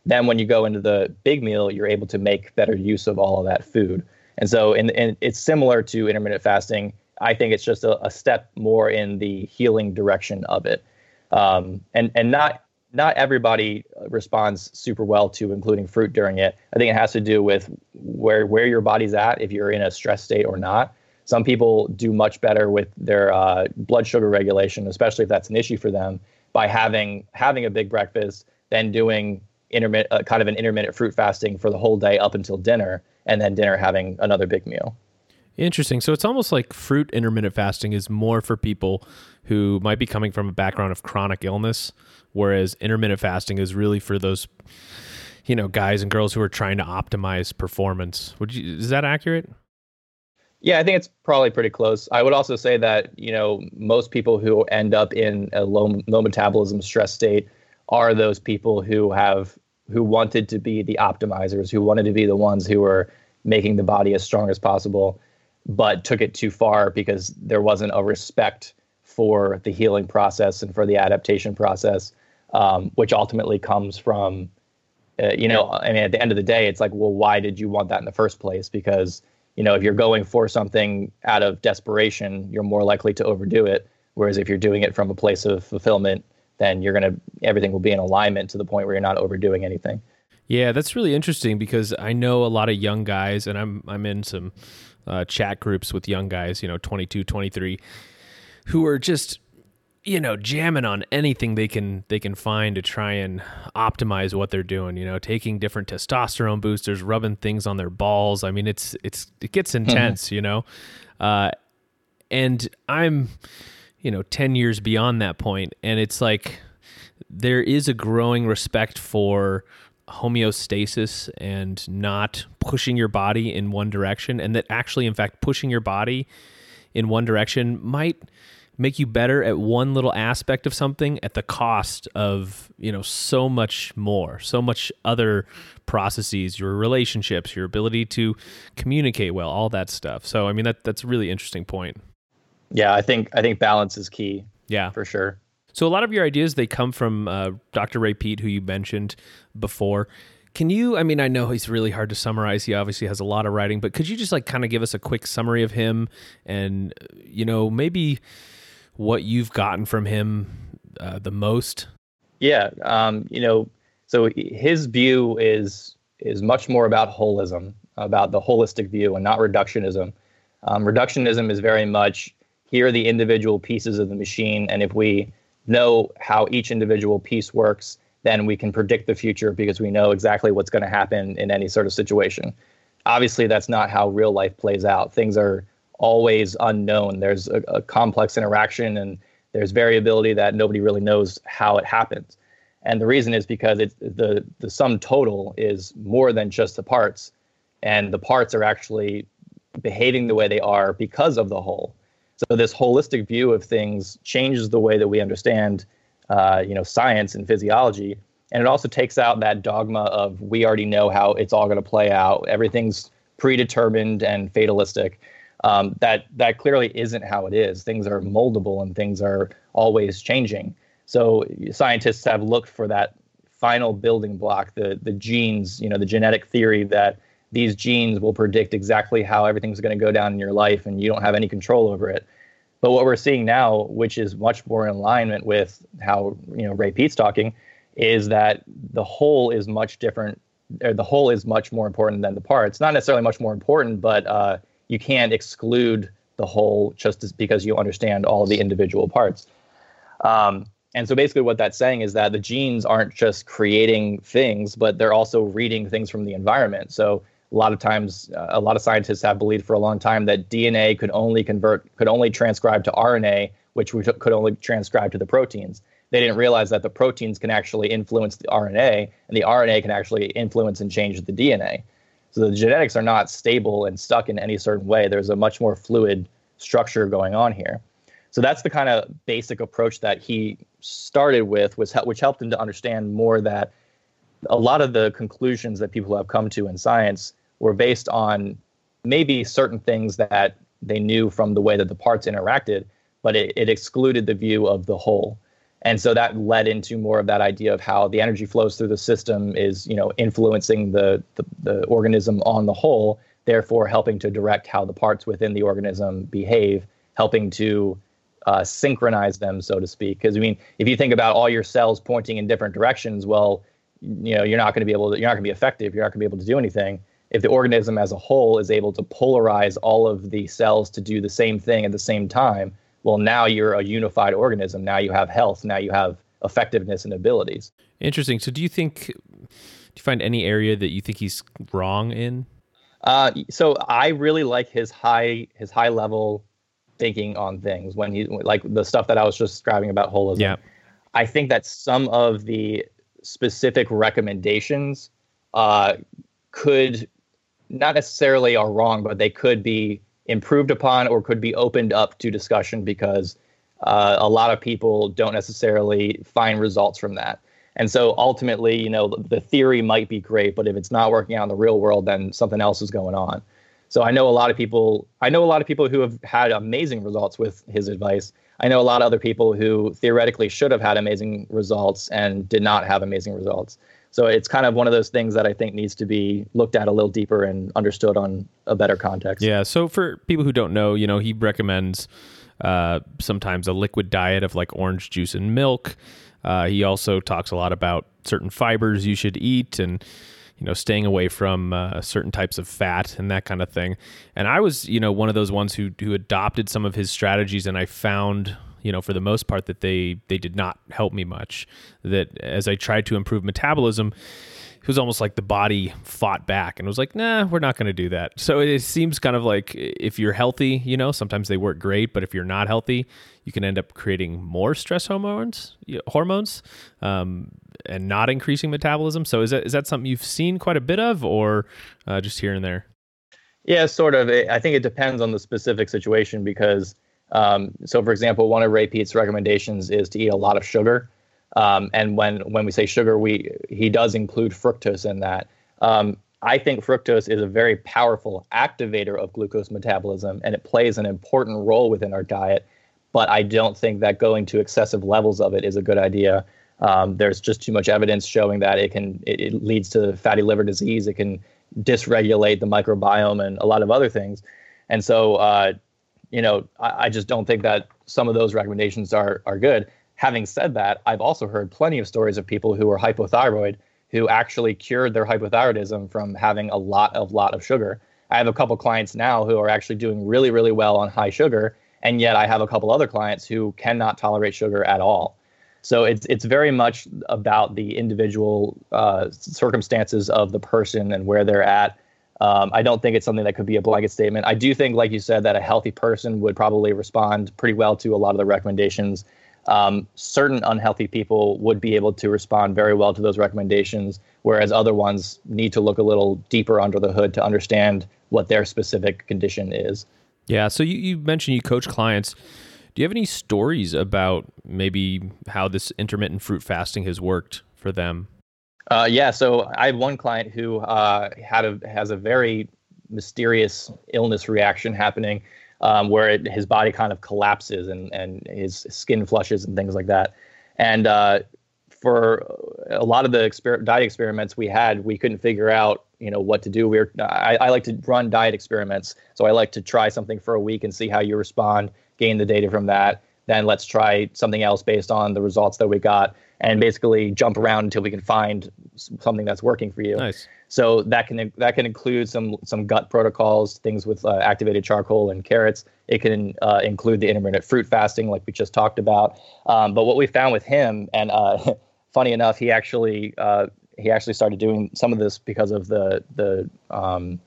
then when you go into the big meal you're able to make better use of all of that food. And so in, in it's similar to intermittent fasting. I think it's just a, a step more in the healing direction of it. Um, and and not not everybody responds super well to including fruit during it. I think it has to do with where where your body's at, if you're in a stress state or not. Some people do much better with their uh, blood sugar regulation, especially if that's an issue for them, by having having a big breakfast, then doing intermittent uh, kind of an intermittent fruit fasting for the whole day up until dinner, and then dinner having another big meal. Interesting. So it's almost like fruit intermittent fasting is more for people who might be coming from a background of chronic illness, whereas intermittent fasting is really for those, you know, guys and girls who are trying to optimize performance. Would you? Is that accurate? Yeah, I think it's probably pretty close. I would also say that you know most people who end up in a low low metabolism stress state are those people who have who wanted to be the optimizers, who wanted to be the ones who were making the body as strong as possible but took it too far because there wasn't a respect for the healing process and for the adaptation process, um, which ultimately comes from, uh, you know, I mean, at the end of the day, it's like, well, why did you want that in the first place? Because, you know, if you're going for something out of desperation, you're more likely to overdo it. Whereas if you're doing it from a place of fulfillment, then you're going to, everything will be in alignment to the point where you're not overdoing anything. Yeah, that's really interesting because I know a lot of young guys, and I'm I'm in some uh, chat groups with young guys, you know, 22, 23, who are just you know jamming on anything they can they can find to try and optimize what they're doing you know taking different testosterone boosters rubbing things on their balls i mean it's it's it gets mm-hmm. intense you know uh and i'm you know 10 years beyond that point and it's like there is a growing respect for homeostasis and not pushing your body in one direction and that actually in fact pushing your body in one direction might make you better at one little aspect of something at the cost of you know so much more so much other processes your relationships your ability to communicate well all that stuff. So i mean that that's a really interesting point. Yeah i think i think balance is key yeah. for sure so a lot of your ideas they come from uh, Dr. Ray Peat, who you mentioned before. Can you? I mean, I know he's really hard to summarize. He obviously has a lot of writing, but could you just like kind of give us a quick summary of him, and you know maybe what you've gotten from him uh, the most? Yeah, um, you know, so his view is is much more about holism, about the holistic view, and not reductionism. Um, reductionism is very much here are the individual pieces of the machine, and if we know how each individual piece works, then we can predict the future because we know exactly what's going to happen in any sort of situation. obviously that's not how real life plays out. Things are always unknown. There's a, a complex interaction and there's variability that nobody really knows how it happens. And the reason is because the the sum total is more than just the parts, and the parts are actually behaving the way they are because of the whole. So this holistic view of things changes the way that we understand, uh, you know, science and physiology, and it also takes out that dogma of we already know how it's all going to play out. Everything's predetermined and fatalistic. Um, that that clearly isn't how it is. Things are moldable and things are always changing. So scientists have looked for that final building block, the the genes, you know, the genetic theory that these genes will predict exactly how everything's going to go down in your life and you don't have any control over it. But what we're seeing now, which is much more in alignment with how you know Ray Peat's talking, is that the whole is much different. The whole is much more important than the parts. Not necessarily much more important, but uh, you can't exclude the whole just because you understand all the individual parts. Um, and so basically, what that's saying is that the genes aren't just creating things, but they're also reading things from the environment. So a lot of times, uh, a lot of scientists have believed for a long time that DNA could only convert, could only transcribe to RNA, which we could only transcribe to the proteins. They didn't realize that the proteins can actually influence the RNA, and the RNA can actually influence and change the DNA. So the genetics are not stable and stuck in any certain way. There's a much more fluid structure going on here. So that's the kind of basic approach that he started with, was which helped him to understand more that a lot of the conclusions that people have come to in science were based on maybe certain things that they knew from the way that the parts interacted, but it, it excluded the view of the whole. And so that led into more of that idea of how the energy flows through the system is, you know, influencing the, the, the organism on the whole, therefore helping to direct how the parts within the organism behave, helping to uh, synchronize them, so to speak. Because I mean, if you think about all your cells pointing in different directions, well, you know, you're not going to be able to, you're not going to be effective. You're not going to be able to do anything. If the organism as a whole is able to polarize all of the cells to do the same thing at the same time, well, now you're a unified organism. Now you have health. Now you have effectiveness and abilities. Interesting. So, do you think, do you find any area that you think he's wrong in? Uh, so I really like his high his high level thinking on things when he like the stuff that I was just describing about holism. Yeah. I think that some of the specific recommendations uh, could not necessarily are wrong, but they could be improved upon or could be opened up to discussion because uh, a lot of people don't necessarily find results from that. And so ultimately, you know, the theory might be great, but if it's not working out in the real world, then something else is going on. So I know a lot of people. I know a lot of people who have had amazing results with his advice. I know a lot of other people who theoretically should have had amazing results and did not have amazing results. So it's kind of one of those things that I think needs to be looked at a little deeper and understood on a better context. Yeah. So for people who don't know, you know, he recommends uh, sometimes a liquid diet of like orange juice and milk. Uh, he also talks a lot about certain fibers you should eat and you know, staying away from uh, certain types of fat and that kind of thing. And I was, you know, one of those ones who who adopted some of his strategies, and I found, you know, for the most part, that they they did not help me much. That as I tried to improve metabolism, was almost like the body fought back and was like, nah, we're not going to do that. So it seems kind of like if you're healthy, you know, sometimes they work great, but if you're not healthy, you can end up creating more stress hormones, hormones, um, and not increasing metabolism. So is that is that something you've seen quite a bit of, or uh, just here and there? Yeah, sort of. I think it depends on the specific situation because, um, so for example, one of Ray Peat's recommendations is to eat a lot of sugar. Um, and when when we say sugar, we he does include fructose in that. Um, I think fructose is a very powerful activator of glucose metabolism, and it plays an important role within our diet. But I don't think that going to excessive levels of it is a good idea. Um, there's just too much evidence showing that it can it, it, leads to fatty liver disease. It can dysregulate the microbiome and a lot of other things. And so, uh, you know, I, I, just don't think that some of those recommendations are are good. Having said that, I've also heard plenty of stories of people who are hypothyroid who actually cured their hypothyroidism from having a lot of lot of sugar. I have a couple clients now who are actually doing really really well on high sugar, and yet I have a couple other clients who cannot tolerate sugar at all. So it's it's very much about the individual uh, circumstances of the person and where they're at. Um, I don't think it's something that could be a blanket statement. I do think, like you said, that a healthy person would probably respond pretty well to a lot of the recommendations. Um, certain unhealthy people would be able to respond very well to those recommendations, whereas other ones need to look a little deeper under the hood to understand what their specific condition is. Yeah. So you, you mentioned you coach clients. Do you have any stories about maybe how this intermittent fruit fasting has worked for them? Uh, yeah, so I have one client who uh, had a has a very mysterious illness reaction happening, um, where it, his body kind of collapses and and his skin flushes and things like that. And uh, for a lot of the exper- diet experiments we had, we couldn't figure out you know what to do. We are I, I like to run diet experiments, so I like to try something for a week and see how you respond, gain the data from that. Then let's try something else based on the results that we got and basically jump around until we can find something that's working for you. Nice. So that can that can include some some gut protocols, things with uh, activated charcoal and carrots. It can uh, include the intermittent fruit fasting, like we just talked about. Um, but what we found with him, and uh, funny enough, he actually uh, he actually started doing some of this because of the the um,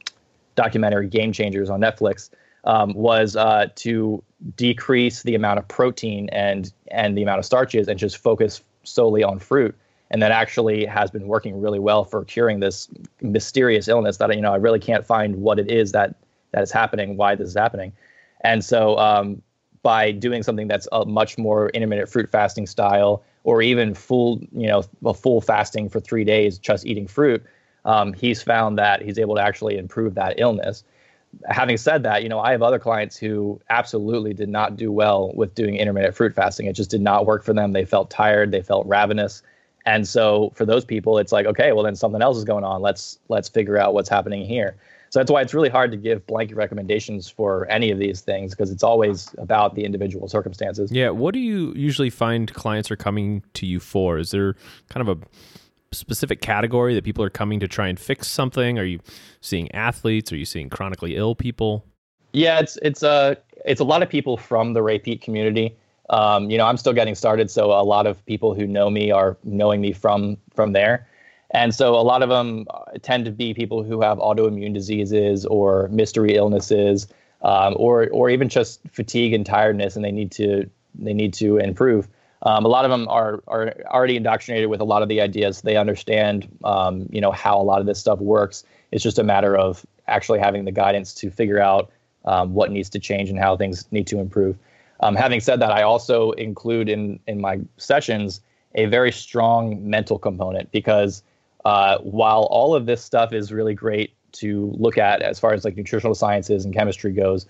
documentary Game Changers on Netflix. Um, was uh, to decrease the amount of protein and and the amount of starches and just focus solely on fruit and that actually has been working really well for curing this mysterious illness that you know I really can't find what it is that that is happening, why this is happening, and so um, by doing something that's a much more intermittent fruit fasting style, or even full you know a full fasting for three days just eating fruit, um, he's found that he's able to actually improve that illness. Having said that, you know I have other clients who absolutely did not do well with doing intermittent fruit fasting. It just did not work for them. They felt tired. They felt ravenous and so for those people, it's like, okay, well then something else is going on. Let's let's figure out what's happening here. So that's why it's really hard to give blanket recommendations for any of these things because it's always about the individual circumstances. Yeah. What do you usually find clients are coming to you for? Is there kind of a specific category that people are coming to try and fix something? Are you seeing athletes? Are you seeing chronically ill people? Yeah, it's it's a uh, it's a lot of people from the Ray Peat community um, you know, I'm still getting started, so a lot of people who know me are knowing me from from there, and so a lot of them tend to be people who have autoimmune diseases or mystery illnesses, um, or or even just fatigue and tiredness, and they need to they need to improve. Um, a lot of them are are already indoctrinated with a lot of the ideas. They understand, um, you know, how a lot of this stuff works. It's just a matter of actually having the guidance to figure out um, what needs to change and how things need to improve. Um, having said that, I also include in in my sessions a very strong mental component because uh, while all of this stuff is really great to look at as far as like nutritional sciences and chemistry goes,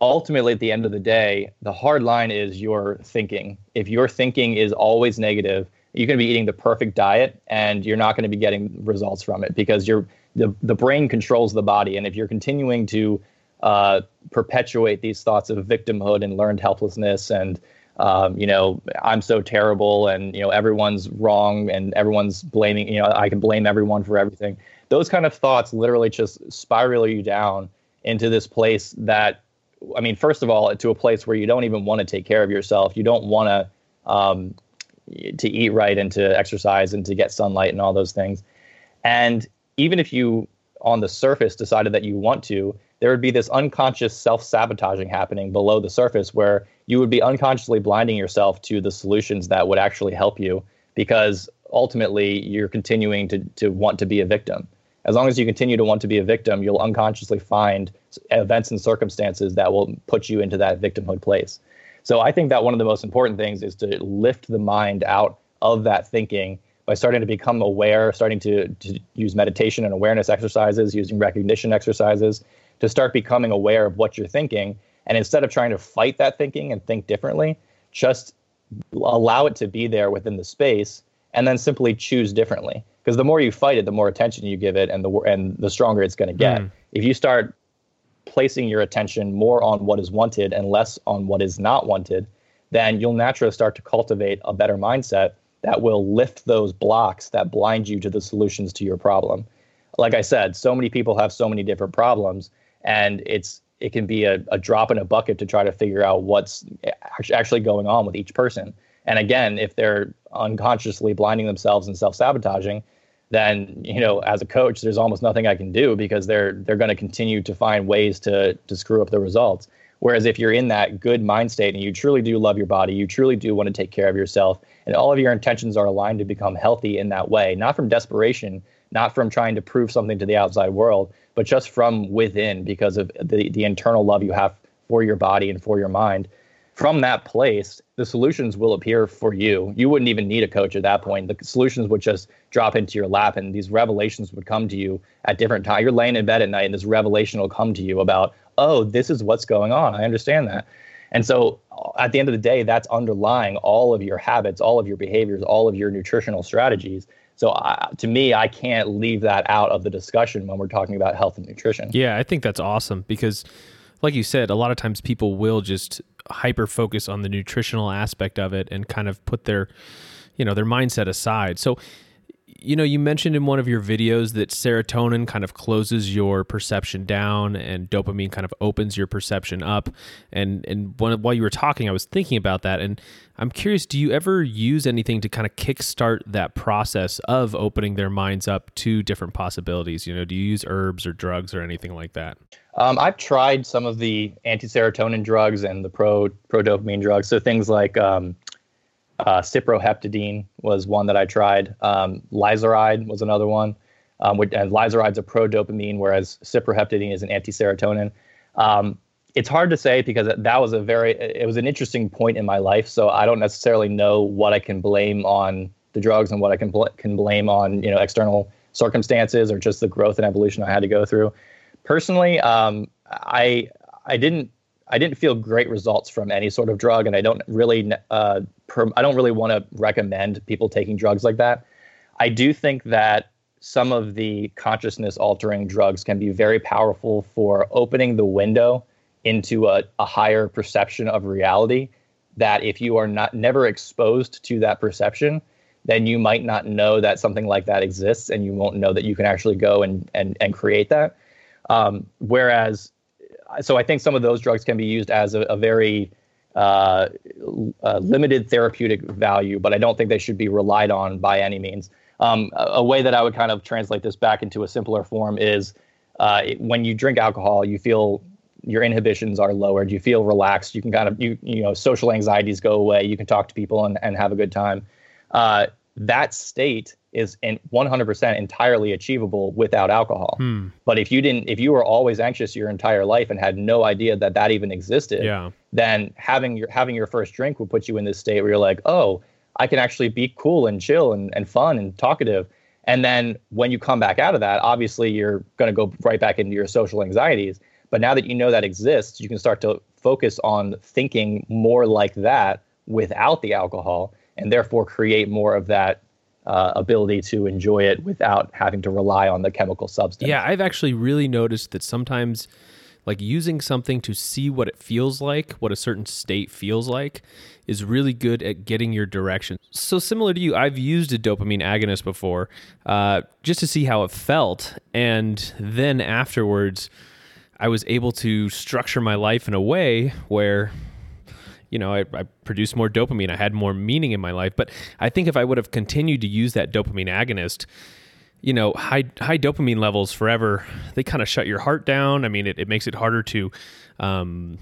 ultimately at the end of the day, the hard line is your thinking. If your thinking is always negative, you're going to be eating the perfect diet and you're not going to be getting results from it because you're the, the brain controls the body and if you're continuing to uh, perpetuate these thoughts of victimhood and learned helplessness and um, you know i'm so terrible and you know everyone's wrong and everyone's blaming you know i can blame everyone for everything those kind of thoughts literally just spiral you down into this place that i mean first of all to a place where you don't even want to take care of yourself you don't want to um, to eat right and to exercise and to get sunlight and all those things and even if you on the surface decided that you want to there would be this unconscious self sabotaging happening below the surface where you would be unconsciously blinding yourself to the solutions that would actually help you because ultimately you're continuing to, to want to be a victim. As long as you continue to want to be a victim, you'll unconsciously find events and circumstances that will put you into that victimhood place. So I think that one of the most important things is to lift the mind out of that thinking by starting to become aware, starting to, to use meditation and awareness exercises, using recognition exercises, to start becoming aware of what you're thinking. And instead of trying to fight that thinking and think differently, just allow it to be there within the space and then simply choose differently. Because the more you fight it, the more attention you give it and the and the stronger it's going to get. Mm. If you start placing your attention more on what is wanted and less on what is not wanted, then you'll naturally start to cultivate a better mindset that will lift those blocks that blind you to the solutions to your problem. Like I said, so many people have so many different problems and it's it can be a, a drop in a bucket to try to figure out what's actually going on with each person. And again, if they're unconsciously blinding themselves and self sabotaging, then you know as a coach there's almost nothing i can do because they're they're going to continue to find ways to to screw up the results. Whereas if you're in that good mind state and you truly do love your body you truly do want to take care of yourself and all of your intentions are aligned to become healthy in that way not from desperation not from trying to prove something to the outside world but just from within because of the the internal love you have for your body and for your mind from that place, the solutions will appear for you. You wouldn't even need a coach at that point. The solutions would just drop into your lap, and these revelations would come to you at different times. You're laying in bed at night, and this revelation will come to you about, oh, this is what's going on. I understand that. And so at the end of the day, that's underlying all of your habits, all of your behaviors, all of your nutritional strategies. So uh, to me, I can't leave that out of the discussion when we're talking about health and nutrition. Yeah, I think that's awesome because, like you said, a lot of times people will just hyper focus on the nutritional aspect of it and kind of put their you know their mindset aside. So you know you mentioned in one of your videos that serotonin kind of closes your perception down and dopamine kind of opens your perception up. And and while you were talking i was thinking about that. And i'm curious do you ever use anything to kind of kickstart that process of opening their minds up to different possibilities? You know do you use herbs or drugs or anything like that? Um, I've tried some of the anti-serotonin drugs and the pro pro dopamine drugs. So things like um, uh, cyproheptadine was one that I tried. Um, Lisuride was another one. Um, and Lisuride's a pro dopamine, whereas cyproheptadine is an anti-serotonin. Um, it's hard to say because that was a very it was an interesting point in my life. So I don't necessarily know what I can blame on the drugs and what I can bl- can blame on you know external circumstances or just the growth and evolution I had to go through personally, um, I I didn't I didn't feel great results from any sort of drug, and I don't really uh, per, I don't really want to recommend people taking drugs like that. I do think that some of the consciousness altering drugs can be very powerful for opening the window into a, a higher perception of reality. That if you are not never exposed to that perception, then you might not know that something like that exists, and you won't know that you can actually go and and and create that. Um, whereas, so I think some of those drugs can be used as a, a very uh, uh, limited therapeutic value, but I don't think they should be relied on by any means. Um, a, a, way that I would kind of translate this back into a simpler form is uh, when you drink alcohol, you feel your inhibitions are lowered. You feel relaxed. You can kind of you you know social anxieties go away. You can talk to people and, and have a good time. Uh, that state is in 100% entirely achievable without alcohol. Hmm. But if you didn't, if you were always anxious your entire life and had no idea that that even existed, yeah. then having your having your first drink will put you in this state where you're like, oh, I can actually be cool and chill and, and fun and talkative. And then when you come back out of that, obviously you're going to go right back into your social anxieties. But now that you know that exists, you can start to focus on thinking more like that without the alcohol and therefore create more of that uh, ability to enjoy it without having to rely on the chemical substance. Yeah, I've actually really noticed that sometimes, like using something to see what it feels like, what a certain state feels like, is really good at getting your direction. So, similar to you, I've used a dopamine agonist before uh, just to see how it felt. And then afterwards, I was able to structure my life in a way where you know, I, I, produced more dopamine. I had more meaning in my life. But I think if I would have continued to use that dopamine agonist, you know, high high dopamine levels forever, they kind of shut your heart down. I mean, it, it makes it harder to um,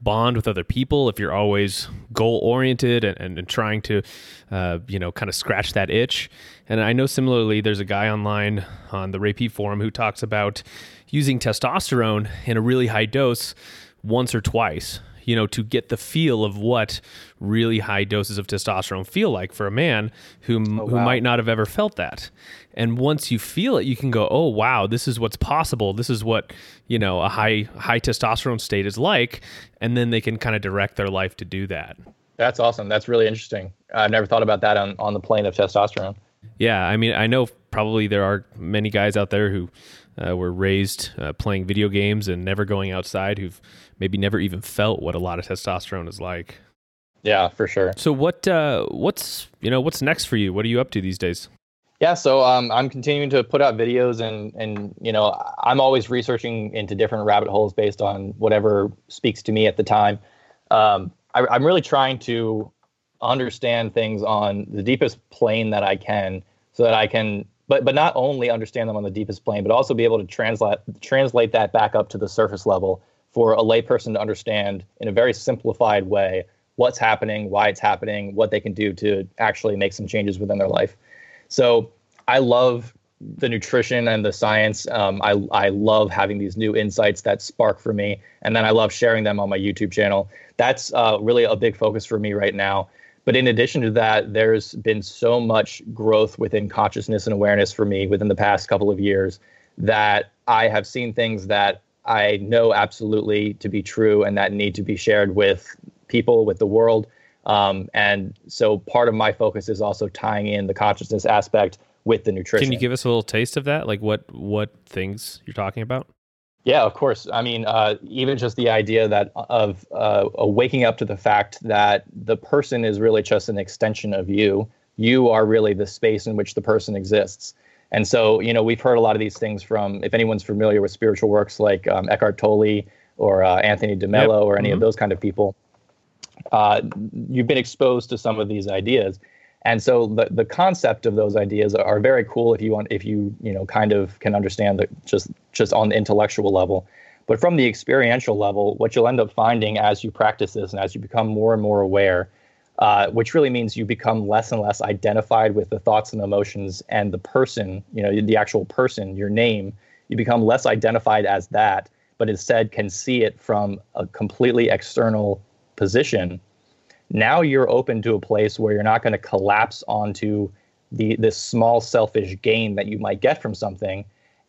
bond with other people if you're always goal oriented and, and, and, trying to, uh, you know, kind of scratch that itch. And I know similarly, there's a guy online on the Ray forum who talks about using testosterone in a really high dose once or twice you know, to get the feel of what really high doses of testosterone feel like for a man who oh, wow. who might not have ever felt that. And once you feel it, you can go, "Oh, wow, this is what's possible. This is what, you know, a high high testosterone state is like." And then they can kind of direct their life to do that. That's awesome. That's really interesting. I've never thought about that on on the plane of testosterone. Yeah, I mean, I know probably there are many guys out there who uh, were raised uh, playing video games and never going outside who've maybe never even felt what a lot of testosterone is like. Yeah, for sure. So what uh, what's you know what's next for you? What are you up to these days? Yeah, so um, I'm continuing to put out videos, and and you know I'm always researching into different rabbit holes based on whatever speaks to me at the time. Um, I, I'm really trying to understand things on the deepest plane that I can, so that I can but but not only understand them on the deepest plane, but also be able to translate translate that back up to the surface level for a layperson to understand in a very simplified way what's happening, why it's happening, what they can do to actually make some changes within their life. So I love the nutrition and the science. Um, I I love having these new insights that spark for me, and then I love sharing them on my YouTube channel. That's uh, really a big focus for me right now. But in addition to that, there's been so much growth within consciousness and awareness for me within the past couple of years that I have seen things that I know absolutely to be true and that need to be shared with people, with the world. Um, and so part of my focus is also tying in the consciousness aspect with the nutrition. Can you give us a little taste of that? Like what what things you're talking about? Yeah, of course. I mean, uh, even just the idea that of uh, waking up to the fact that the person is really just an extension of you. You are really the space in which the person exists. And so, you know, we've heard a lot of these things from, if anyone's familiar with spiritual works like um, Eckhart Tolle or uh, Anthony DeMello yep. or any mm-hmm. of those kind of people, uh, you've been exposed to some of these ideas. And so the, the concept of those ideas are very cool if you want if you you know kind of can understand that just just on the intellectual level. But from the experiential level, what you'll end up finding as you practice this and as you become more and more aware, uh, which really means you become less and less identified with the thoughts and emotions and the person, you know, the actual person, your name. You become less identified as that, but instead can see it from a completely external position, now you're open to a place where you're not going to collapse onto the this small selfish gain that you might get from something.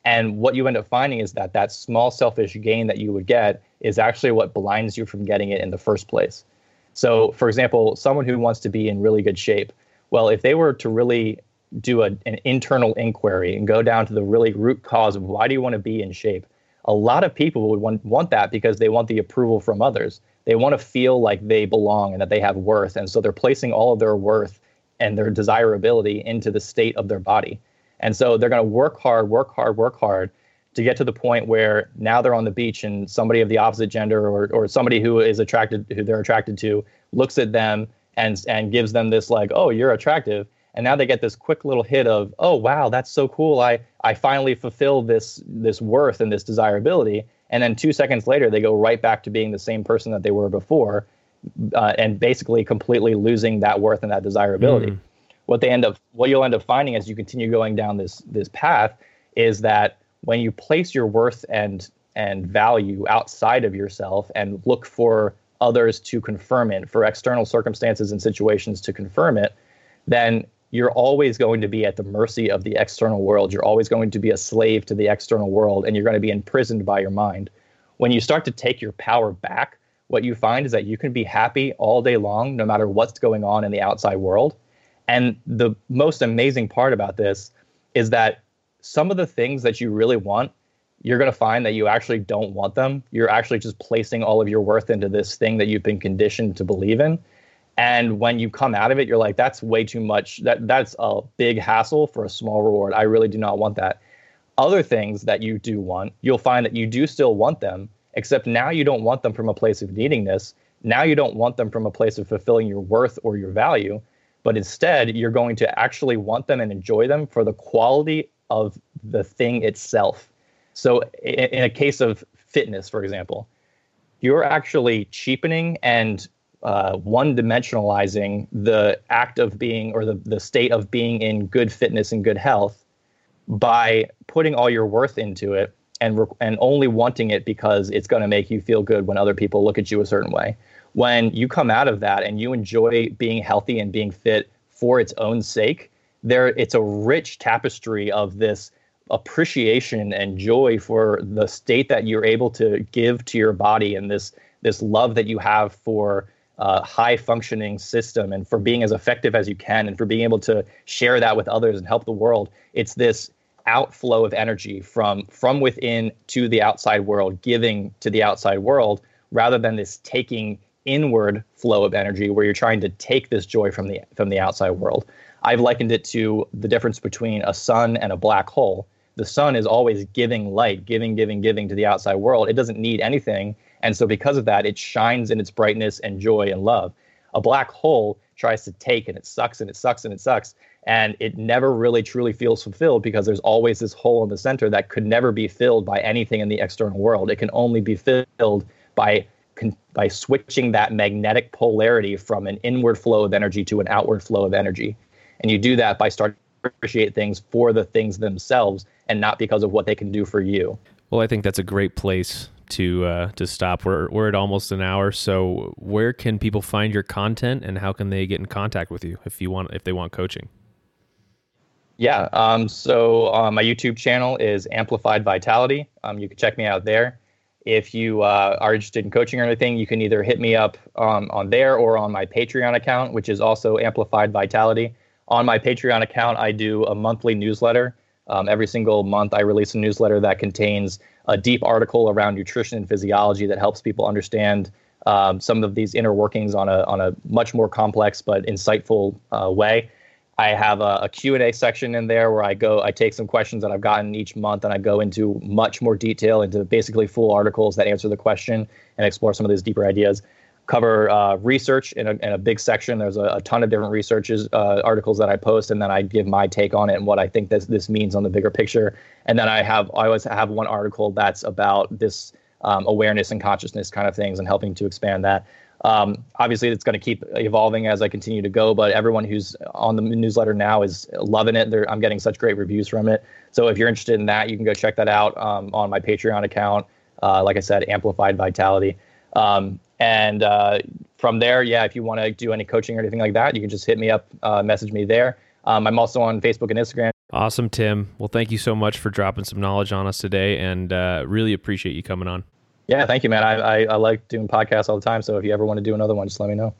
And what you end up finding is that that small selfish gain that you would get is actually what blinds you from getting it in the first place. So, for example, someone who wants to be in really good shape, well, if they were to really do a, an internal inquiry and go down to the really root cause of why do you want to be in shape, a lot of people would want, want that because they want the approval from others they want to feel like they belong and that they have worth. And so they're placing all of their worth and their desirability into the state of their body. And so they're going to work hard, work hard, work hard to get to the point where now they're on the beach and somebody of the opposite gender or, or somebody who is attracted, who they're attracted to, looks at them and, and gives them this like, oh, you're attractive. And now they get this quick little hit of, oh, wow, that's so cool. I, I finally fulfilled this, this worth and this desirability and then two seconds later they go right back to being the same person that they were before uh, and basically completely losing that worth and that desirability mm. what they end up what you'll end up finding as you continue going down this this path is that when you place your worth and and value outside of yourself and look for others to confirm it for external circumstances and situations to confirm it then you're always going to be at the mercy of the external world. You're always going to be a slave to the external world, and you're going to be imprisoned by your mind. When you start to take your power back, what you find is that you can be happy all day long, no matter what's going on in the outside world. And the most amazing part about this is that some of the things that you really want, you're going to find that you actually don't want them. You're actually just placing all of your worth into this thing that you've been conditioned to believe in. And when you come out of it, you're like, that's way too much. That that's a big hassle for a small reward. I really do not want that. Other things that you do want, you'll find that you do still want them, except now you don't want them from a place of needingness. Now you don't want them from a place of fulfilling your worth or your value, but instead you're going to actually want them and enjoy them for the quality of the thing itself. So in, in a case of fitness, for example, you're actually cheapening and uh, one dimensionalizing the act of being or the, the state of being in good fitness and good health by putting all your worth into it and and only wanting it because it's going to make you feel good when other people look at you a certain way. When you come out of that and you enjoy being healthy and being fit for its own sake, there it's a rich tapestry of this appreciation and joy for the state that you're able to give to your body and this this love that you have for uh, high functioning system and for being as effective as you can and for being able to share that with others and help the world it's this outflow of energy from from within to the outside world giving to the outside world rather than this taking inward flow of energy where you're trying to take this joy from the from the outside world. I've likened it to the difference between a sun and a black hole. The sun is always giving light giving giving giving to the outside world. It doesn't need anything and so, because of that, it shines in its brightness and joy and love. a black hole tries to take and it sucks and it sucks and it sucks. And it never really truly feels fulfilled because there's always this hole in the center that could never be filled by anything in the external world. It can only be filled by by switching that magnetic polarity from an inward flow of energy to an outward flow of energy. And you do that by starting to appreciate things for the things themselves and not because of what they can do for you. Well i think that's a great place to uh, to stop. We're we're at almost an hour. So where can people find your content, and how can they get in contact with you if you want if they want coaching? Yeah. Um, so uh, my YouTube channel is Amplified Vitality. Um, you can check me out there. If you uh, are interested in coaching or anything, you can either hit me up um, on there or on my Patreon account, which is also Amplified Vitality. On my Patreon account, I do a monthly newsletter. Um, every single month, I release a newsletter that contains a deep article around nutrition and physiology that helps people understand um, some of these inner workings on a on a much more complex but insightful uh, way. I have a, a Q&A section in there where I go, I take some questions that I've gotten each month and I go into much more detail into basically full articles that answer the question and explore some of those deeper ideas cover uh, research in a, in a big section. There's a, a ton of different researches uh, articles that I post, and then I give my take on it and what I think this this means on the bigger picture. And then I have I always have one article that's about this um, awareness and consciousness kind of things and helping to expand that. Um, obviously, it's going to keep evolving as I continue to go, but everyone who's on the newsletter now is loving it. They're, I'm getting such great reviews from it. So if you're interested in that, you can go check that out um, on my Patreon account. Uh, like I said, Amplified Vitality. Um, and uh, from there, yeah, if you want to do any coaching or anything like that, you can just hit me up, uh, message me there. Um, I'm also on Facebook and Instagram. Awesome, Tim. Well, thank you so much for dropping some knowledge on us today, and uh, really appreciate you coming on. Yeah, thank you, man. I, I, I like doing podcasts all the time, so if you ever want to do another one, just let me know.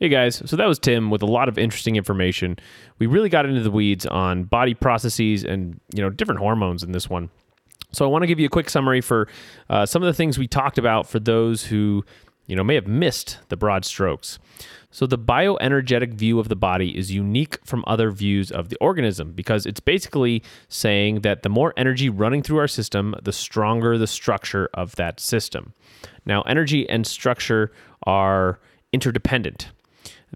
Hey guys, so that was Tim with a lot of interesting information. We really got into the weeds on body processes and you know different hormones in this one. So I want to give you a quick summary for uh, some of the things we talked about for those who you know, may have missed the broad strokes. So, the bioenergetic view of the body is unique from other views of the organism because it's basically saying that the more energy running through our system, the stronger the structure of that system. Now, energy and structure are interdependent.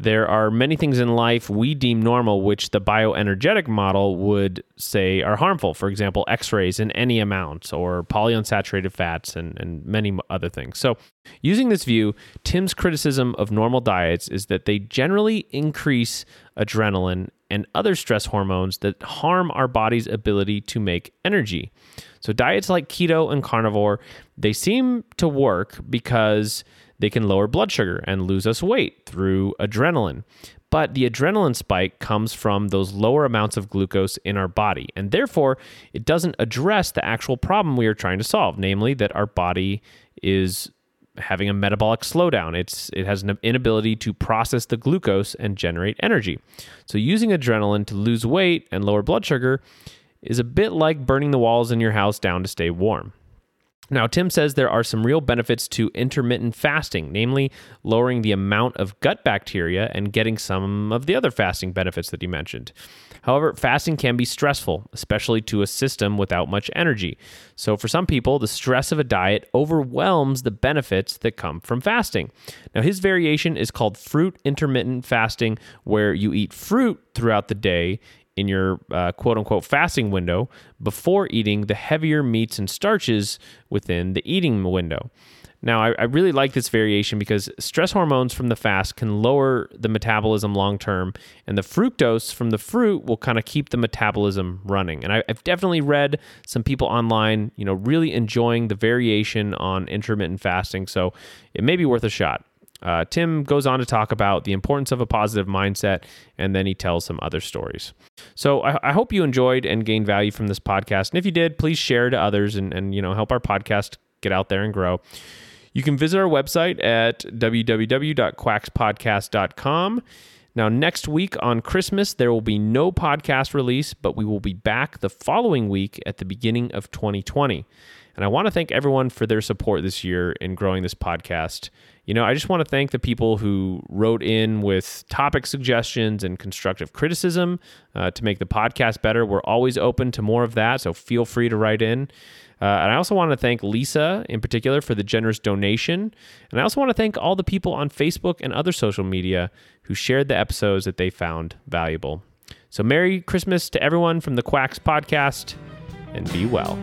There are many things in life we deem normal, which the bioenergetic model would say are harmful. For example, x rays in any amount, or polyunsaturated fats, and, and many other things. So, using this view, Tim's criticism of normal diets is that they generally increase adrenaline and other stress hormones that harm our body's ability to make energy. So, diets like keto and carnivore, they seem to work because they can lower blood sugar and lose us weight through adrenaline. But the adrenaline spike comes from those lower amounts of glucose in our body, and therefore it doesn't address the actual problem we are trying to solve, namely that our body is having a metabolic slowdown. It's it has an inability to process the glucose and generate energy. So using adrenaline to lose weight and lower blood sugar is a bit like burning the walls in your house down to stay warm. Now, Tim says there are some real benefits to intermittent fasting, namely lowering the amount of gut bacteria and getting some of the other fasting benefits that he mentioned. However, fasting can be stressful, especially to a system without much energy. So, for some people, the stress of a diet overwhelms the benefits that come from fasting. Now, his variation is called fruit intermittent fasting, where you eat fruit throughout the day in your uh, quote unquote fasting window before eating the heavier meats and starches within the eating window. Now, I, I, really like this variation because stress hormones from the fast can lower the metabolism long term, and the fructose from the fruit will kind of keep the metabolism running. And I, I've definitely read some people online, you know, really enjoying the variation on intermittent fasting, so it may be worth a shot. Uh, Tim goes on to talk about the importance of a positive mindset, and then he tells some other stories. So I, I, hope you enjoyed and gained value from this podcast. And if you did, please share to others and, and you know help our podcast get out there and grow. You can visit our website at www.quackspodcast.com. Now, next week on Christmas, there will be no podcast release, but we will be back the following week at the beginning of 2020. And I want to thank everyone for their support this year in growing this podcast. You know, I just want to thank the people who wrote in with topic suggestions and constructive criticism uh, to make the podcast better. We're always open to more of that, so feel free to write in. Uh, and I also want to thank Lisa in particular for the generous donation. And I also want to thank all the people on Facebook and other social media who shared the episodes that they found valuable. So, Merry Christmas to everyone from the Quacks podcast and be well.